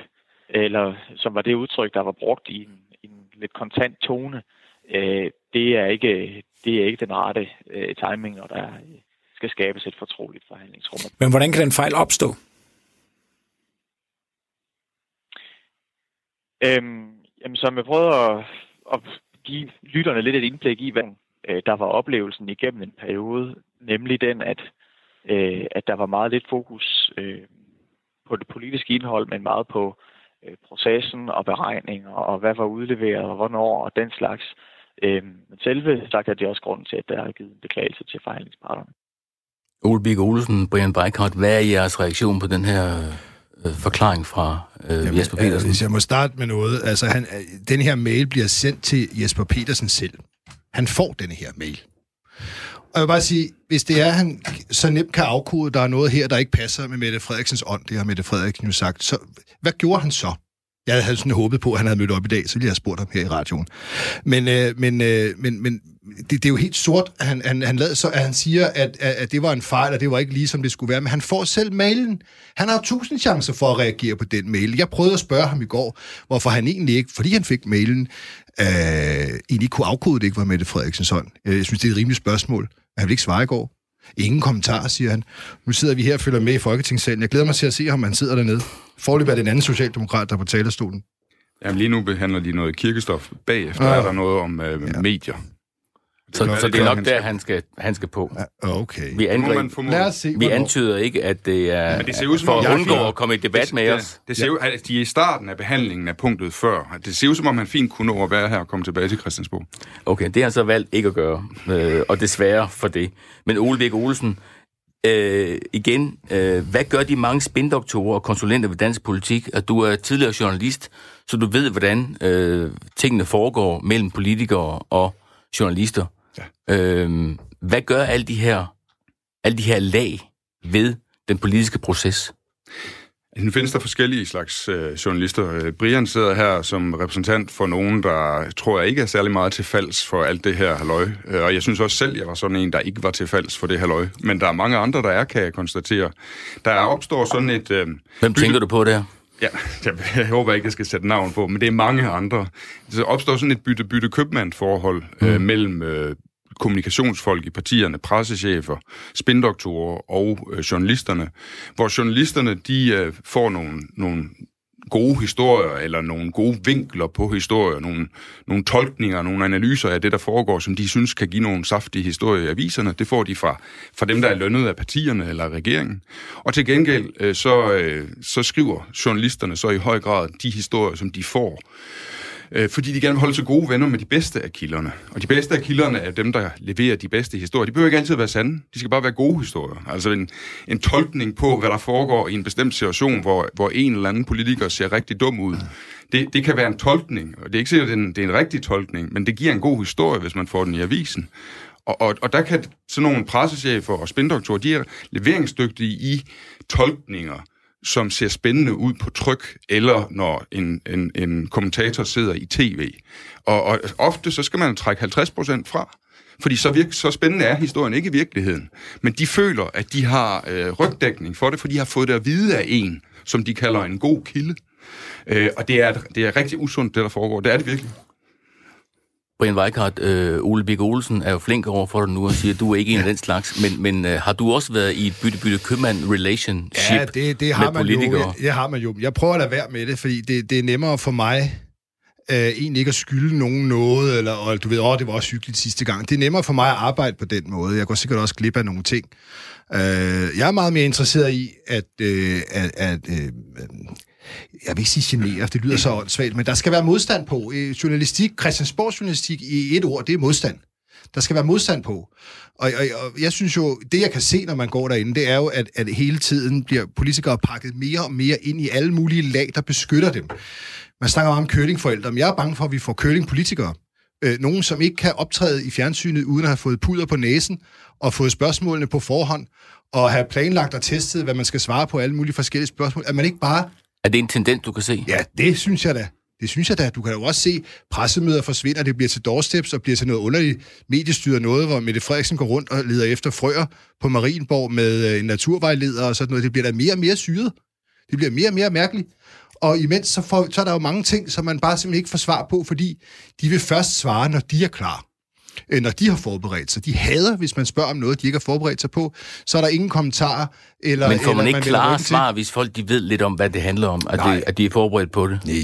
eller som var det udtryk, der var brugt i en, en lidt kontant tone, øh, det, er ikke, det er ikke den rette øh, timing, når der skal skabes et fortroligt forhandlingsrum. Men hvordan kan den fejl opstå? Øhm, jamen, som jeg prøvede at, at give lytterne lidt et indblik i, hvad øh, der var oplevelsen igennem en periode, nemlig den, at, øh, at der var meget lidt fokus øh, på det politiske indhold, men meget på øh, processen og beregninger, og hvad var udleveret, og hvornår, og den slags. Øh, men selve sagt er det også grunden til, at der er givet en beklagelse til forhandlingsparterne. Ole Bik Olsen, Brian Beikart, hvad er jeres reaktion på den her øh, forklaring fra øh, Jamen, Jesper Petersen? Altså, hvis jeg må starte med noget. Altså, han, den her mail bliver sendt til Jesper Petersen selv. Han får den her mail. Og jeg vil bare sige, hvis det er, at han så nemt kan afkode, der er noget her, der ikke passer med Mette Frederiksens ånd, det har Mette Frederiksen jo sagt, så hvad gjorde han så? Jeg havde sådan håbet på, at han havde mødt op i dag, så ville jeg have spurgt ham her i radioen. Men, øh, men, øh, men, men det, det er jo helt sort, at han, han, han, lader, så, at han siger, at, at, at det var en fejl, og det var ikke lige, som det skulle være. Men han får selv mailen. Han har tusind chancer for at reagere på den mail. Jeg prøvede at spørge ham i går, hvorfor han egentlig ikke, fordi han fik mailen, øh, egentlig kunne afkode det ikke var Mette Frederiksen sådan. Øh, jeg synes, det er et rimeligt spørgsmål. Han vil ikke svare i går. Ingen kommentar, siger han. Nu sidder vi her og følger med i Folketingssalen. Jeg glæder mig til at se ham, han sidder dernede. Forløb er det en anden socialdemokrat, der er på talerstolen. Jamen lige nu behandler de noget kirkestof. Bagefter ja. er der noget om øh, ja. medier. Så, så det er nok der, han skal, han skal på. Okay. Vi, angreb, Lad os se, vi antyder ikke, at det er Men det ser ud, som for at undgå at komme i debat det, med det, os. Det ser ud, at de er i starten af behandlingen af punktet før. Det ser ud, som om han fint kunne at være her og komme tilbage til Christiansborg. Okay, det har han så valgt ikke at gøre, øh, og desværre for det. Men Ole Bæk Olsen, øh, igen, øh, hvad gør de mange spindoktorer og konsulenter ved dansk politik, at du er tidligere journalist, så du ved, hvordan øh, tingene foregår mellem politikere og journalister? Ja. Øhm, hvad gør alle de her, alle de her lag ved den politiske proces? Nu findes der forskellige slags øh, journalister. Øh, Brian sidder her som repræsentant for nogen, der tror jeg ikke er særlig meget til falds for alt det her halløj. Øh, og jeg synes også selv, jeg var sådan en, der ikke var til falds for det halløj. Men der er mange andre, der er, kan jeg konstatere. Der opstår sådan et... Øh, Hvem tænker du på der? Ja, jeg, jeg håber ikke, jeg skal sætte navn på, men det er mange andre. Der opstår sådan et bytte-bytte-købmand-forhold mm. øh, mellem øh, kommunikationsfolk i partierne, pressechefer, spindoktorer og øh, journalisterne, hvor journalisterne de øh, får nogle, nogle gode historier, eller nogle gode vinkler på historier, nogle, nogle tolkninger, nogle analyser af det, der foregår, som de synes kan give nogle saftige historier i aviserne. Det får de fra, fra dem, der er lønnet af partierne eller regeringen. Og til gengæld, øh, så, øh, så skriver journalisterne så i høj grad de historier, som de får øh, fordi de gerne vil holde sig gode venner med de bedste af kilderne. Og de bedste af kilderne er dem, der leverer de bedste historier. De behøver ikke altid være sande. De skal bare være gode historier. Altså en, en tolkning på, hvad der foregår i en bestemt situation, hvor, hvor en eller anden politiker ser rigtig dum ud. Det, det kan være en tolkning, og det er ikke sikkert, at det er en, det er en rigtig tolkning, men det giver en god historie, hvis man får den i avisen. Og, og, og der kan sådan nogle pressechefer og spindoktorer, de er leveringsdygtige i tolkninger som ser spændende ud på tryk, eller når en, en, en kommentator sidder i tv. Og, og ofte så skal man trække 50% fra, fordi så, virke, så spændende er historien ikke i virkeligheden. Men de føler, at de har øh, rygdækning for det, fordi de har fået det at vide af en, som de kalder en god kilde. Øh, og det er, det er rigtig usundt, det der foregår. Det er det virkelig. Brian Weikart, øh, Ole Bik Olsen er jo flink over for dig nu og siger, at du er ikke en af den slags, men, men øh, har du også været i et bytte-bytte købmand-relationship ja, det, det har med man politikere? Jo, det har man jo. Jeg prøver at lade være med det, fordi det, det er nemmere for mig øh, egentlig ikke at skylde nogen noget, eller og, du ved, åh, det var også hyggeligt sidste gang. Det er nemmere for mig at arbejde på den måde. Jeg går sikkert også glip af nogle ting. Øh, jeg er meget mere interesseret i, at, øh, at, at øh, jeg vil ikke sige genere, det lyder så åndssvagt, men der skal være modstand på. Øh, journalistik, Christiansborg journalistik i et ord, det er modstand. Der skal være modstand på. Og, og, og jeg synes jo, det jeg kan se, når man går derinde, det er jo, at, at hele tiden bliver politikere pakket mere og mere ind i alle mulige lag, der beskytter dem. Man snakker om kølingforældre, men jeg er bange for, at vi får kølingpolitikere. Øh, nogen, som ikke kan optræde i fjernsynet, uden at have fået puder på næsen, og fået spørgsmålene på forhånd, og have planlagt og testet, hvad man skal svare på alle mulige forskellige spørgsmål. At man ikke bare er det en tendens, du kan se? Ja, det synes jeg da. Det synes jeg da. Du kan jo også se, pressemøder forsvinder, det bliver til doorsteps og bliver til noget underligt mediestyret noget, hvor Mette Frederiksen går rundt og leder efter frøer på Marienborg med øh, en naturvejleder og sådan noget. Det bliver da mere og mere syret. Det bliver mere og mere mærkeligt. Og imens så, får, så er der jo mange ting, som man bare simpelthen ikke får svar på, fordi de vil først svare, når de er klar øh, når de har forberedt sig. De hader, hvis man spørger om noget, de ikke har forberedt sig på, så er der ingen kommentarer. Eller, Men får man eller, ikke man klare svar, hvis folk de ved lidt om, hvad det handler om, at, det, at de er forberedt på det? Nej.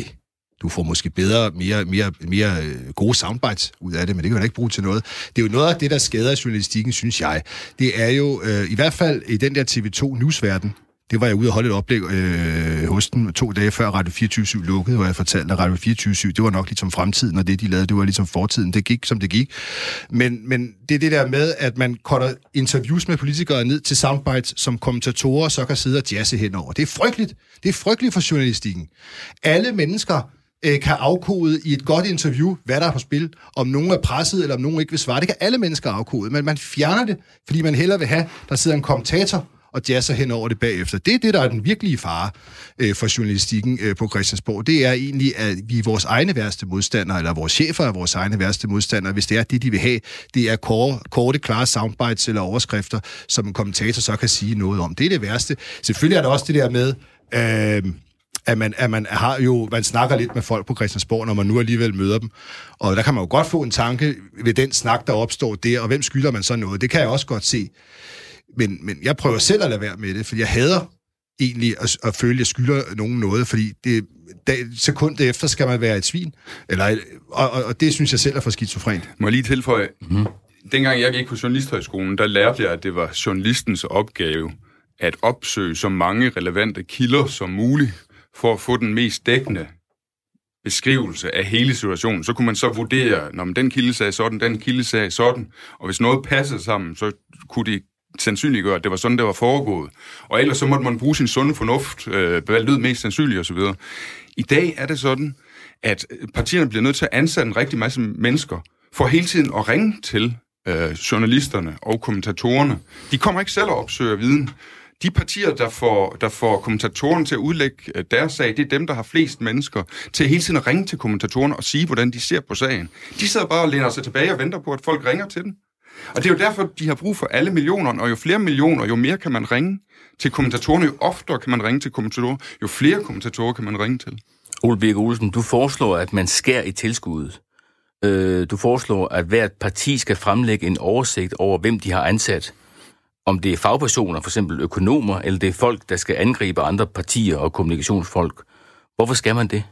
Du får måske bedre, mere, mere, mere øh, gode soundbites ud af det, men det kan man ikke bruge til noget. Det er jo noget af det, der skader journalistikken, synes jeg. Det er jo, øh, i hvert fald i den der TV2 Newsverden, det var jeg ude og holde et oplæg øh, hos dem to dage før Radio 24 lukkede, hvor jeg fortalte, at Radio 24 det var nok ligesom fremtiden, og det, de lavede, det var ligesom fortiden. Det gik, som det gik. Men, men det er det der med, at man korter interviews med politikere ned til soundbites, som kommentatorer så kan sidde og jazze henover. Det er frygteligt. Det er frygteligt for journalistikken. Alle mennesker øh, kan afkode i et godt interview, hvad der er på spil, om nogen er presset, eller om nogen ikke vil svare. Det kan alle mennesker afkode, men man fjerner det, fordi man hellere vil have, der sidder en kommentator og jazzer hen over det bagefter. Det er det, der er den virkelige fare øh, for journalistikken øh, på Christiansborg. Det er egentlig, at vi er vores egne værste modstandere, eller vores chefer er vores egne værste modstandere, hvis det er det, de vil have. Det er kor- korte, klare soundbites eller overskrifter, som en kommentator så kan sige noget om. Det er det værste. Selvfølgelig er der også det der med... Øh, at man, at man har jo, man snakker lidt med folk på Christiansborg, når man nu alligevel møder dem. Og der kan man jo godt få en tanke ved den snak, der opstår der, og hvem skylder man så noget? Det kan jeg også godt se. Men, men jeg prøver selv at lade være med det, for jeg hader egentlig at, at føle, at jeg skylder nogen noget, fordi det, dag, sekundet efter skal man være et svin. Eller, og, og, og det synes jeg selv er for skizofrent. Må jeg lige tilføje, mm-hmm. dengang jeg gik på Journalisthøjskolen, der lærte jeg, at det var journalistens opgave at opsøge så mange relevante kilder som muligt, for at få den mest dækkende beskrivelse af hele situationen. Så kunne man så vurdere, når den kilde sagde sådan, den kilde sagde sådan, og hvis noget passede sammen, så kunne de sandsynliggøre, at det var sådan, det var foregået. Og ellers så måtte man bruge sin sunde fornuft, øh, hvad lød mest sandsynligt osv. I dag er det sådan, at øh, partierne bliver nødt til at ansætte en rigtig masse mennesker, for hele tiden at ringe til øh, journalisterne og kommentatorerne. De kommer ikke selv og opsøger viden. De partier, der får, der får kommentatorerne til at udlægge øh, deres sag, det er dem, der har flest mennesker til hele tiden at ringe til kommentatorerne og sige, hvordan de ser på sagen. De sidder bare og læner sig tilbage og venter på, at folk ringer til dem. Og det er jo derfor, de har brug for alle millionerne, og jo flere millioner, jo mere kan man ringe til kommentatorerne, jo oftere kan man ringe til kommentatorer, jo flere kommentatorer kan man ringe til. Ole Birk Olsen, du foreslår, at man skærer i tilskuddet. Øh, du foreslår, at hvert parti skal fremlægge en oversigt over, hvem de har ansat. Om det er fagpersoner, for eksempel økonomer, eller det er folk, der skal angribe andre partier og kommunikationsfolk. Hvorfor skal man det?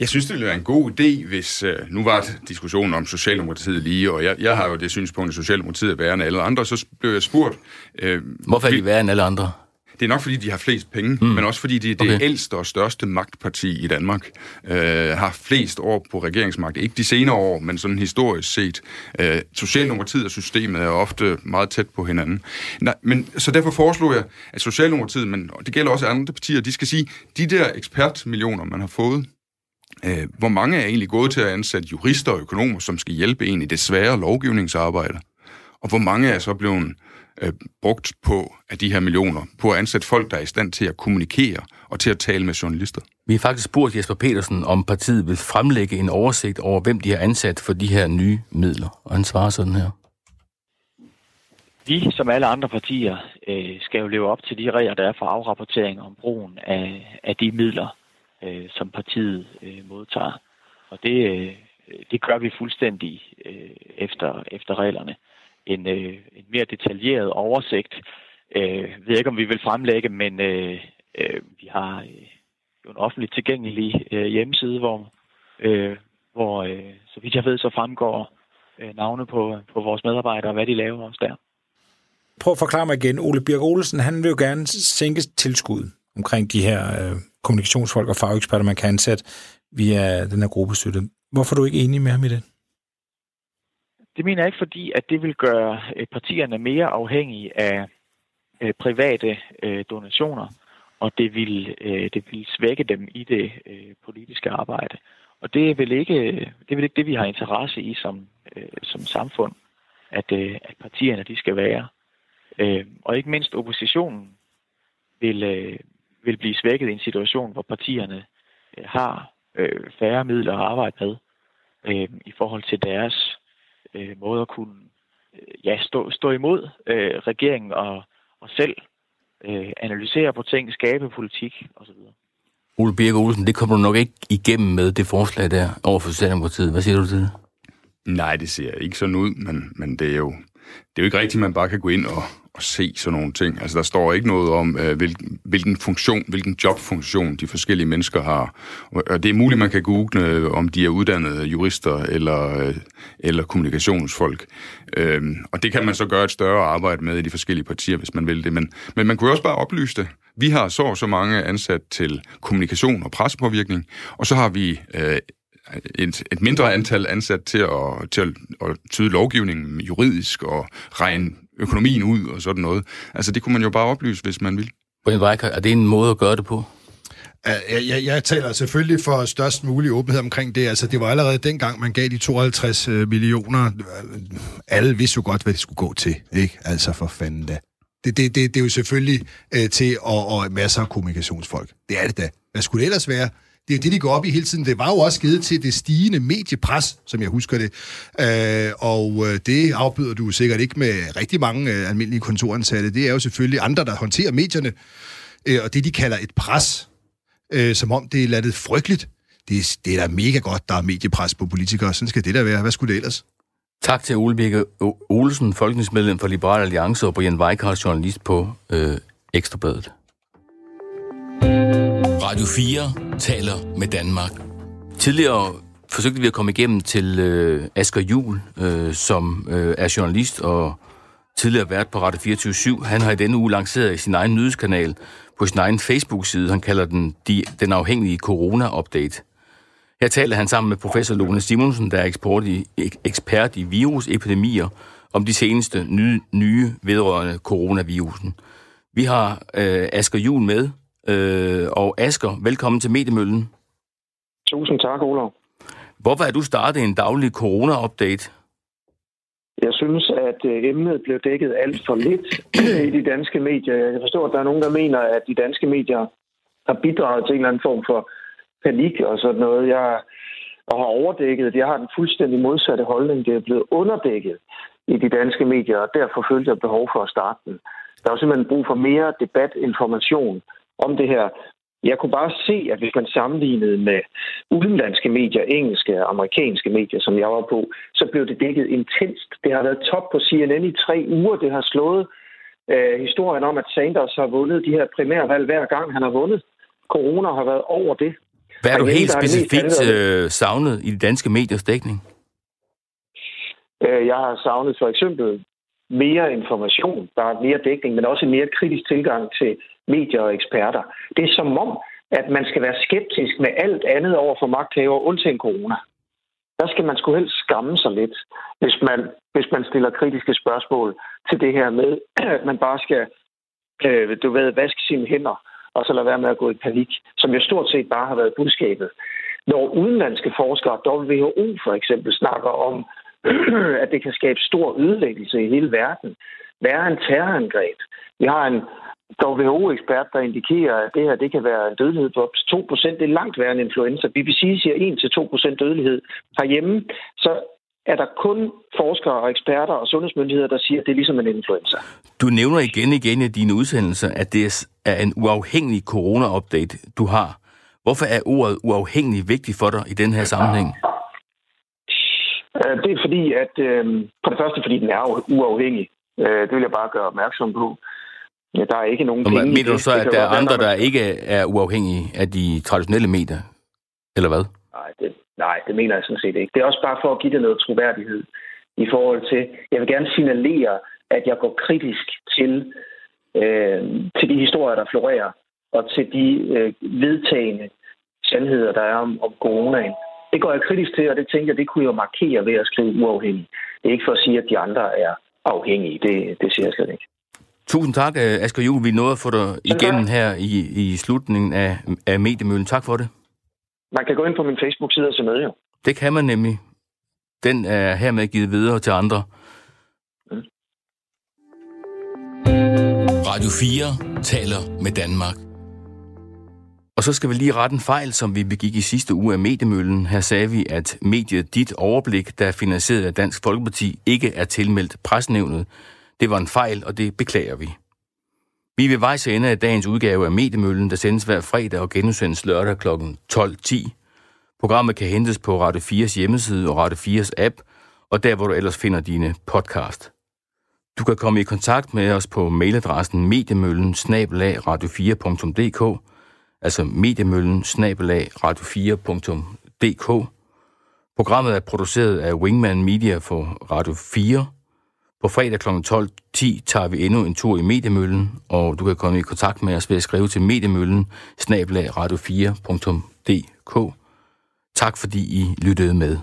Jeg synes, det ville være en god idé, hvis... Øh, nu var det diskussionen om Socialdemokratiet lige, og jeg, jeg har jo det synspunkt, at Socialdemokratiet er værre end alle andre, så blev jeg spurgt... Øh, Hvorfor er de værre end alle andre? Det er nok, fordi de har flest penge, mm. men også fordi de er det okay. ældste og største magtparti i Danmark. Øh, har flest år på regeringsmagt. Ikke de senere år, men sådan historisk set. Øh, Socialdemokratiet og systemet er ofte meget tæt på hinanden. Nej, men, så derfor foreslår jeg, at Socialdemokratiet, men det gælder også andre partier, de skal sige, de der ekspertmillioner, man har fået, øh, hvor mange er egentlig gået til at ansætte jurister og økonomer, som skal hjælpe en i det svære lovgivningsarbejde? Og hvor mange er så blevet øh, brugt på af de her millioner, på at ansætte folk, der er i stand til at kommunikere og til at tale med journalister? Vi har faktisk spurgt Jesper Petersen, om partiet vil fremlægge en oversigt over, hvem de har ansat for de her nye midler. Og han svarer sådan her. Vi, som alle andre partier, øh, skal jo leve op til de regler, der er for afrapportering om brugen af, af de midler, øh, som partiet øh, modtager. Og det, øh, det gør vi fuldstændig øh, efter, efter reglerne. En, øh, en mere detaljeret oversigt øh, ved ikke, om vi vil fremlægge, men øh, øh, vi har øh, jo en offentligt tilgængelig øh, hjemmeside, hvor, øh, hvor øh, så vidt jeg ved, så fremgår øh, navne på, på vores medarbejdere og hvad de laver også der. Prøv at forklare mig igen. Ole Birk Olsen, han vil jo gerne sænke tilskud omkring de her øh, kommunikationsfolk og fageksperter, man kan ansætte via den her gruppestøtte. Hvorfor er du ikke enig med ham i det? Det mener jeg ikke, fordi at det vil gøre øh, partierne mere afhængige af øh, private øh, donationer, og det vil, øh, det vil svække dem i det øh, politiske arbejde. Og det er vel ikke det, er vel ikke det vi har interesse i som, øh, som samfund, at, øh, at partierne de skal være. Øh, og ikke mindst oppositionen vil, øh, vil blive svækket i en situation, hvor partierne øh, har øh, færre midler at arbejde med øh, i forhold til deres øh, måde at kunne øh, ja, stå, stå imod øh, regeringen og, og selv øh, analysere på ting, skabe politik osv. Ole Birke Olsen, det kommer du nok ikke igennem med det forslag der over for Socialdemokratiet. Hvad siger du til det? Nej, det ser ikke sådan ud, men, men det er jo det er jo ikke rigtigt, at man bare kan gå ind og, at se sådan nogle ting. Altså, der står ikke noget om, øh, hvilken, hvilken funktion, hvilken jobfunktion de forskellige mennesker har. Og det er muligt, man kan google, øh, om de er uddannede jurister eller, øh, eller kommunikationsfolk. Øh, og det kan man så gøre et større arbejde med i de forskellige partier, hvis man vil det. Men, men man kunne også bare oplyse det. Vi har så og så mange ansat til kommunikation og pressepåvirkning, og så har vi øh, et, et mindre antal ansat til at, til at, at tyde lovgivningen juridisk og regne økonomien ud og sådan noget. Altså, det kunne man jo bare oplyse, hvis man vil. Brian Weicker, er det en måde at gøre det på? Jeg, jeg, jeg taler selvfølgelig for størst mulig åbenhed omkring det. Altså, det var allerede dengang, man gav de 52 øh, millioner. Alle vidste jo godt, hvad det skulle gå til. Ikke? Altså, for fanden da. Det, det, det, det er jo selvfølgelig øh, til og, og masser af kommunikationsfolk. Det er det da. Hvad skulle det ellers være? Det er jo det, de går op i hele tiden. Det var jo også givet til det stigende mediepres, som jeg husker det. Øh, og øh, det afbyder du sikkert ikke med rigtig mange øh, almindelige kontoransatte. Det er jo selvfølgelig andre, der håndterer medierne. Øh, og det, de kalder et pres, øh, som om det er ladet frygteligt. Det, det er da mega godt, der er mediepres på politikere. Sådan skal det da være. Hvad skulle det ellers? Tak til Ole Birke Olsen, folketingsmedlem for Liberal Alliance, og Brian Weikart, journalist på øh, Ekstrabladet. Radio 4 taler med Danmark. Tidligere forsøgte vi at komme igennem til øh, Asger Jul, øh, som øh, er journalist og tidligere vært på Radio 24 Han har i denne uge lanceret sin egen nyhedskanal på sin egen Facebook-side. Han kalder den de, Den afhængige corona-update. Her taler han sammen med professor Lone Simonsen, der er ekspert i, ekspert i virusepidemier, om de seneste nye, nye vedrørende coronavirusen. Vi har øh, Asger Jul med, Øh, og Asker, velkommen til Mediemøllen. Tusind tak, Olof. Hvorfor er du startet en daglig corona-update? Jeg synes, at øh, emnet blev dækket alt for lidt [clears throat] i de danske medier. Jeg forstår, at der er nogen, der mener, at de danske medier har bidraget til en eller anden form for panik og sådan noget. Jeg og har overdækket. Jeg har den fuldstændig modsatte holdning. Det er blevet underdækket i de danske medier, og derfor følte jeg behov for at starte den. Der er simpelthen brug for mere debat, information om det her. Jeg kunne bare se, at hvis man sammenlignede med udenlandske medier, engelske og amerikanske medier, som jeg var på, så blev det dækket intenst. Det har været top på CNN i tre uger. Det har slået øh, historien om, at Sanders har vundet de her primærvalg hver gang, han har vundet. Corona har været over det. Hvad er du helt specifikt øh, savnet i de danske mediers dækning? Øh, jeg har savnet for eksempel mere information, der er mere dækning, men også en mere kritisk tilgang til medier og eksperter. Det er som om, at man skal være skeptisk med alt andet over for magthaver, undtagen corona. Der skal man sgu helst skamme sig lidt, hvis man, hvis man stiller kritiske spørgsmål til det her med, [clears throat] at man bare skal, øh, du ved, vaske sine hænder, og så lade være med at gå i panik, som jo stort set bare har været budskabet. Når udenlandske forskere, WHO for eksempel, snakker om, [clears throat] at det kan skabe stor ødelæggelse i hele verden, være en terrorangreb. Vi har en WHO-ekspert, der indikerer, at det her det kan være en dødelighed på op til 2%. Det er langt værre end influenza. BBC siger 1-2% dødelighed. Herhjemme, så er der kun forskere og eksperter og sundhedsmyndigheder, der siger, at det er ligesom en influenza. Du nævner igen og igen i dine udsendelser, at det er en uafhængig corona-update, du har. Hvorfor er ordet uafhængig vigtigt for dig i den her sammenhæng? Det er fordi, at øh, for det første, fordi den er uafhængig. Øh, det vil jeg bare gøre opmærksom på. Ja, der er ikke nogen penge. Mener du så, at der er andre, der ikke er uafhængige af de traditionelle medier? Eller hvad? Nej det, nej, det mener jeg sådan set ikke. Det er også bare for at give det noget troværdighed i forhold til, jeg vil gerne signalere, at jeg går kritisk til, øh, til de historier, der florerer, og til de øh, vedtagende sandheder, der er om, om coronaen. Det går jeg kritisk til, og det tænker jeg, det kunne jeg markere ved at skrive uafhængig. Det er ikke for at sige, at de andre er afhængige. Det, det siger jeg slet ikke. Tusind tak, øh, Asger Juhl. Vi nåede at få dig igennem her i, i slutningen af, af mediemøllen. Tak for det. Man kan gå ind på min Facebook-side og se med, jo. Det kan man nemlig. Den er hermed givet videre til andre. Mm. Radio 4 taler med Danmark. Og så skal vi lige rette en fejl, som vi begik i sidste uge af Mediemøllen. Her sagde vi, at mediet Dit Overblik, der er finansieret af Dansk Folkeparti, ikke er tilmeldt presnævnet. Det var en fejl, og det beklager vi. Vi vil vejs ende af dagens udgave af Mediemøllen, der sendes hver fredag og genudsendes lørdag kl. 12.10. Programmet kan hentes på Radio 4's hjemmeside og Radio 4's app, og der hvor du ellers finder dine podcast. Du kan komme i kontakt med os på mailadressen mediemøllen radio4.dk altså mediemøllen radio4.dk Programmet er produceret af Wingman Media for Radio 4. På fredag kl. 12.10 tager vi endnu en tur i Mediemøllen, og du kan komme i kontakt med os ved at skrive til mediemøllen radio4.dk. Tak fordi I lyttede med.